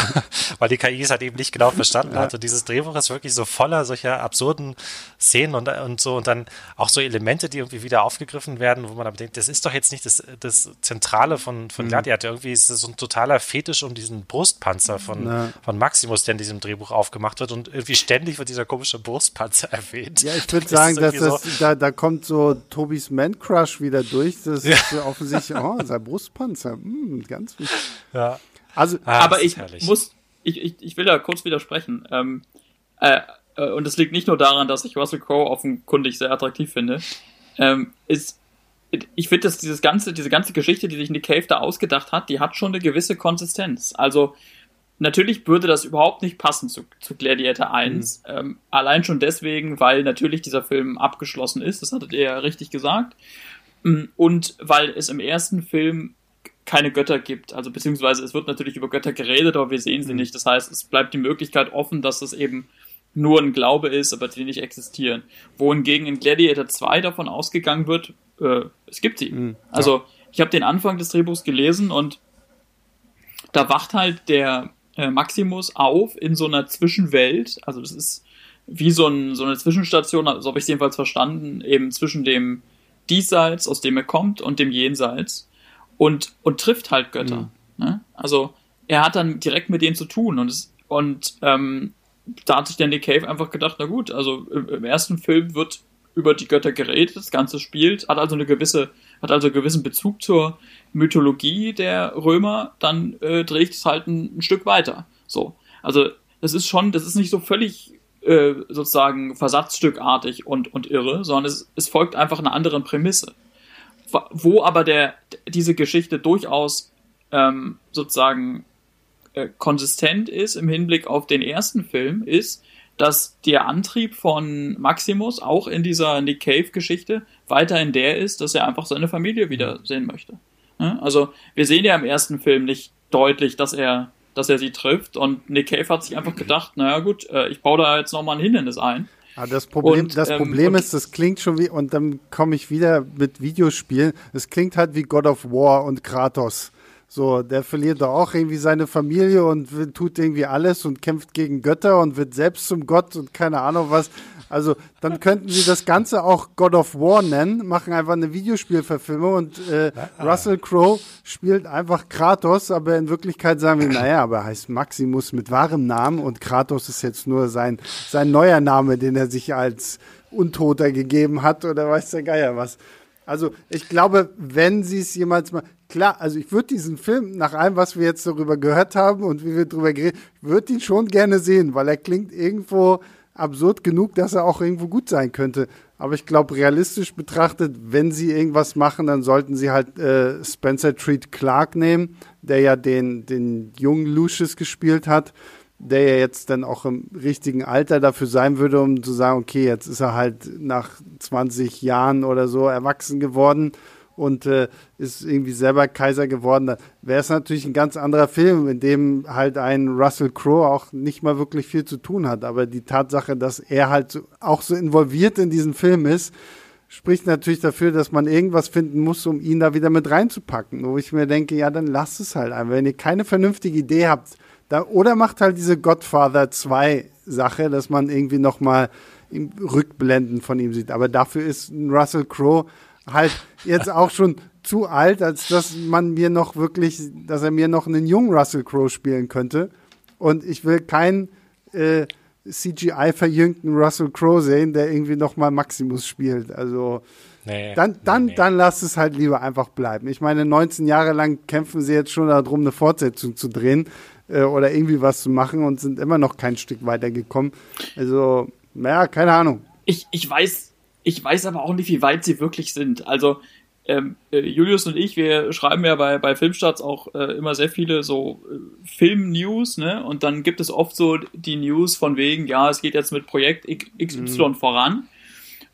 *laughs* weil die KI es halt eben nicht genau verstanden ja. hat. Und dieses Drehbuch ist wirklich so voller solcher absurden Szenen und, und so und dann auch so Elemente, die irgendwie wieder aufgegriffen werden, wo man aber denkt, das ist doch jetzt nicht das, das Zentrale von, von mhm. Gladiator. Irgendwie ist es so ein totaler Fetisch um diesen Brustpanzer von, von Maximus, der in diesem Drehbuch aufgemacht wird und irgendwie ständig wird dieser komische Brustpanzer *laughs* erwähnt. Ja, ich würde sagen, dass das, so da, da kommt so Tobis Man-Crush wieder durch. Das ja. ist offensichtlich, oh, sein Brustpanzer, hm, ganz wichtig. Ja. Also, ah, aber ich herrlich. muss, ich, ich, ich will da kurz widersprechen. Ähm, äh, äh, und es liegt nicht nur daran, dass ich Russell Crowe offenkundig sehr attraktiv finde, ähm, ist, ich finde, dass dieses ganze, diese ganze Geschichte, die sich Nick Cave da ausgedacht hat, die hat schon eine gewisse Konsistenz. Also, natürlich würde das überhaupt nicht passen zu, zu Gladiator 1. Mhm. Ähm, allein schon deswegen, weil natürlich dieser Film abgeschlossen ist, das hattet ihr ja richtig gesagt. Mm, und weil es im ersten Film keine Götter gibt. Also beziehungsweise es wird natürlich über Götter geredet, aber wir sehen sie mhm. nicht. Das heißt, es bleibt die Möglichkeit offen, dass es eben nur ein Glaube ist, aber die nicht existieren. Wohingegen in Gladiator 2 davon ausgegangen wird, äh, es gibt sie. Mhm, ja. Also ich habe den Anfang des Drehbuchs gelesen und da wacht halt der äh, Maximus auf in so einer Zwischenwelt. Also das ist wie so, ein, so eine Zwischenstation, so also habe ich es jedenfalls verstanden, eben zwischen dem Diesseits, aus dem er kommt, und dem Jenseits. Und, und trifft halt Götter. Mhm. Ne? Also er hat dann direkt mit denen zu tun und, es, und ähm, da hat sich dann Nick Cave einfach gedacht, na gut, also im, im, ersten Film wird über die Götter geredet, das Ganze spielt, hat also eine gewisse, hat also einen gewissen Bezug zur Mythologie der Römer, dann äh, drehe ich es halt ein, ein, Stück weiter. So. Also, das ist schon, das ist nicht so völlig äh, sozusagen versatzstückartig und, und irre, sondern es, es folgt einfach einer anderen Prämisse. Wo aber der, diese Geschichte durchaus ähm, sozusagen äh, konsistent ist im Hinblick auf den ersten Film, ist, dass der Antrieb von Maximus auch in dieser Nick Cave-Geschichte weiterhin der ist, dass er einfach seine Familie wiedersehen möchte. Also wir sehen ja im ersten Film nicht deutlich, dass er, dass er sie trifft und Nick Cave hat sich einfach gedacht, naja gut, äh, ich baue da jetzt nochmal ein Hindernis ein. Ah, das Problem, und, das ähm, Problem ist, das klingt schon wie, und dann komme ich wieder mit Videospielen, es klingt halt wie God of War und Kratos. So, der verliert doch auch irgendwie seine Familie und tut irgendwie alles und kämpft gegen Götter und wird selbst zum Gott und keine Ahnung was. Also, dann könnten sie das Ganze auch God of War nennen, machen einfach eine Videospielverfilmung und äh, Russell Crowe spielt einfach Kratos, aber in Wirklichkeit sagen wir, naja, aber er heißt Maximus mit wahrem Namen und Kratos ist jetzt nur sein, sein neuer Name, den er sich als Untoter gegeben hat oder weiß der Geier was. Also ich glaube, wenn sie es jemals mal, klar, also ich würde diesen Film nach allem, was wir jetzt darüber gehört haben und wie wir darüber geredet, würde ihn schon gerne sehen, weil er klingt irgendwo absurd genug, dass er auch irgendwo gut sein könnte. Aber ich glaube, realistisch betrachtet, wenn sie irgendwas machen, dann sollten sie halt äh, Spencer Treat Clark nehmen, der ja den, den jungen Lucius gespielt hat der ja jetzt dann auch im richtigen Alter dafür sein würde, um zu sagen, okay, jetzt ist er halt nach 20 Jahren oder so erwachsen geworden und äh, ist irgendwie selber Kaiser geworden, da wäre es natürlich ein ganz anderer Film, in dem halt ein Russell Crowe auch nicht mal wirklich viel zu tun hat. Aber die Tatsache, dass er halt so, auch so involviert in diesen Film ist, spricht natürlich dafür, dass man irgendwas finden muss, um ihn da wieder mit reinzupacken. Wo ich mir denke, ja, dann lasst es halt einfach. Wenn ihr keine vernünftige Idee habt, da, oder macht halt diese Godfather 2 Sache, dass man irgendwie nochmal Rückblenden von ihm sieht. Aber dafür ist Russell Crowe halt jetzt auch schon zu alt, als dass man mir noch wirklich, dass er mir noch einen jungen Russell Crowe spielen könnte. Und ich will keinen äh, CGI-verjüngten Russell Crowe sehen, der irgendwie nochmal Maximus spielt. Also nee, dann, dann, nee, nee. dann lass es halt lieber einfach bleiben. Ich meine, 19 Jahre lang kämpfen sie jetzt schon darum, eine Fortsetzung zu drehen äh, oder irgendwie was zu machen und sind immer noch kein Stück weitergekommen. Also, naja, keine Ahnung. Ich, ich weiß, ich weiß aber auch nicht, wie weit sie wirklich sind. Also, ähm, äh, Julius und ich, wir schreiben ja bei, bei Filmstarts auch äh, immer sehr viele so äh, Film-News, ne? Und dann gibt es oft so die News von wegen, ja, es geht jetzt mit Projekt XY mhm. voran.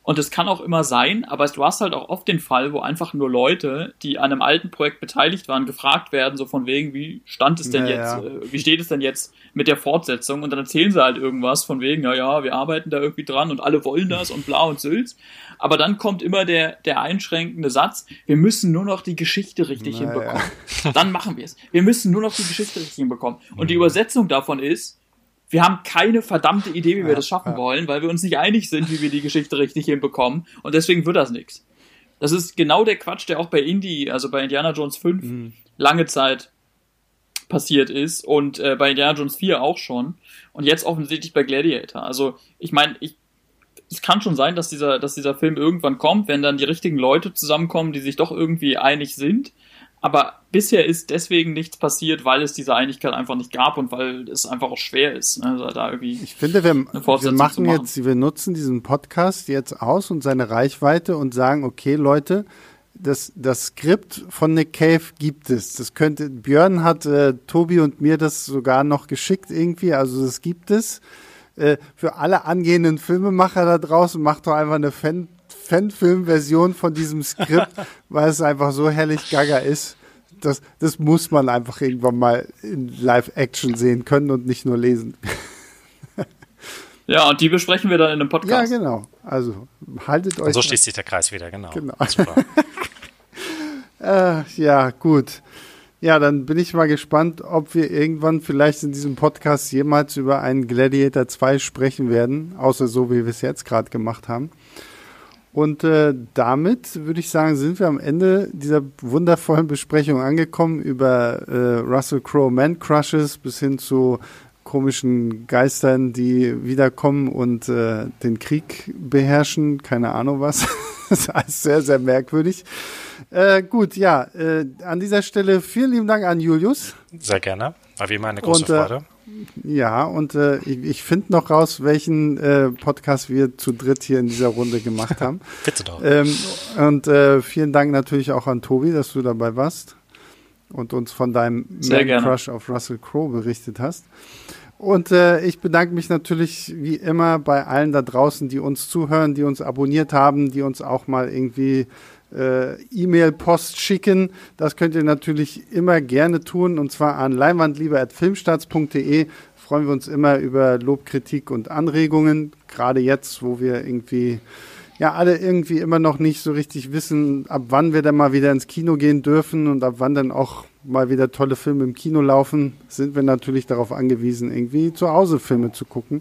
Und es kann auch immer sein, aber du hast halt auch oft den Fall, wo einfach nur Leute, die an einem alten Projekt beteiligt waren, gefragt werden, so von wegen, wie stand es denn naja. jetzt, äh, wie steht es denn jetzt mit der Fortsetzung? Und dann erzählen sie halt irgendwas von wegen, ja, ja, wir arbeiten da irgendwie dran und alle wollen das und bla und Sülz. Aber dann kommt immer der, der einschränkende Satz, wir müssen nur noch die Geschichte richtig naja. hinbekommen. Dann machen wir es. Wir müssen nur noch die Geschichte richtig hinbekommen. Und die Übersetzung davon ist, wir haben keine verdammte Idee, wie wir das schaffen wollen, weil wir uns nicht einig sind, wie wir die Geschichte richtig hinbekommen. Und deswegen wird das nichts. Das ist genau der Quatsch, der auch bei Indie, also bei Indiana Jones 5, mhm. lange Zeit passiert ist und äh, bei Indiana Jones 4 auch schon und jetzt offensichtlich bei Gladiator. Also ich meine, ich es kann schon sein, dass dieser, dass dieser Film irgendwann kommt, wenn dann die richtigen Leute zusammenkommen, die sich doch irgendwie einig sind. Aber bisher ist deswegen nichts passiert, weil es diese Einigkeit einfach nicht gab und weil es einfach auch schwer ist. Ne? Also da irgendwie ich finde, wir, wir machen, machen jetzt, wir nutzen diesen Podcast jetzt aus und seine Reichweite und sagen, okay, Leute, das, das Skript von Nick Cave gibt es. Das könnte, Björn hat äh, Tobi und mir das sogar noch geschickt irgendwie, also das gibt es. Äh, für alle angehenden Filmemacher da draußen, macht doch einfach eine Fan Fanfilm-Version von diesem Skript, *laughs* weil es einfach so herrlich gaga ist. Das, das muss man einfach irgendwann mal in Live-Action sehen können und nicht nur lesen. Ja, und die besprechen wir dann in einem Podcast. Ja, genau. Also haltet euch. Und so schließt sich der Kreis wieder, genau. genau. äh, *laughs* ja, gut. Ja, dann bin ich mal gespannt, ob wir irgendwann vielleicht in diesem Podcast jemals über einen Gladiator 2 sprechen werden, außer so, wie wir es jetzt gerade gemacht haben. Und äh, damit würde ich sagen, sind wir am Ende dieser wundervollen Besprechung angekommen über äh, Russell Crowe Man Crushes bis hin zu komischen Geistern, die wiederkommen und äh, den Krieg beherrschen. Keine Ahnung was. *laughs* das ist alles sehr, sehr merkwürdig. Äh, gut, ja, äh, an dieser Stelle vielen lieben Dank an Julius. Sehr gerne. War wie immer eine große und, äh, Freude. Ja, und äh, ich, ich finde noch raus, welchen äh, Podcast wir zu dritt hier in dieser Runde gemacht haben. *laughs* Bitte doch. Ähm, und äh, vielen Dank natürlich auch an Tobi, dass du dabei warst und uns von deinem Man Crush auf Russell Crowe berichtet hast. Und äh, ich bedanke mich natürlich wie immer bei allen da draußen, die uns zuhören, die uns abonniert haben, die uns auch mal irgendwie äh, E-Mail-Post schicken. Das könnt ihr natürlich immer gerne tun und zwar an leinwandlieber.filmstarts.de. Freuen wir uns immer über Lob, Kritik und Anregungen. Gerade jetzt, wo wir irgendwie ja alle irgendwie immer noch nicht so richtig wissen, ab wann wir dann mal wieder ins Kino gehen dürfen und ab wann dann auch mal wieder tolle Filme im Kino laufen, sind wir natürlich darauf angewiesen, irgendwie zu Hause Filme zu gucken.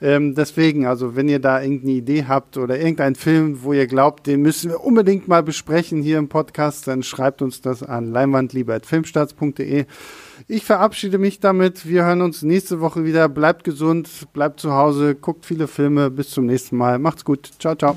Ähm, deswegen, also wenn ihr da irgendeine Idee habt oder irgendeinen Film, wo ihr glaubt, den müssen wir unbedingt mal besprechen hier im Podcast, dann schreibt uns das an leinwandlieber.filmstarts.de. Ich verabschiede mich damit. Wir hören uns nächste Woche wieder. Bleibt gesund, bleibt zu Hause, guckt viele Filme. Bis zum nächsten Mal. Macht's gut. Ciao, ciao.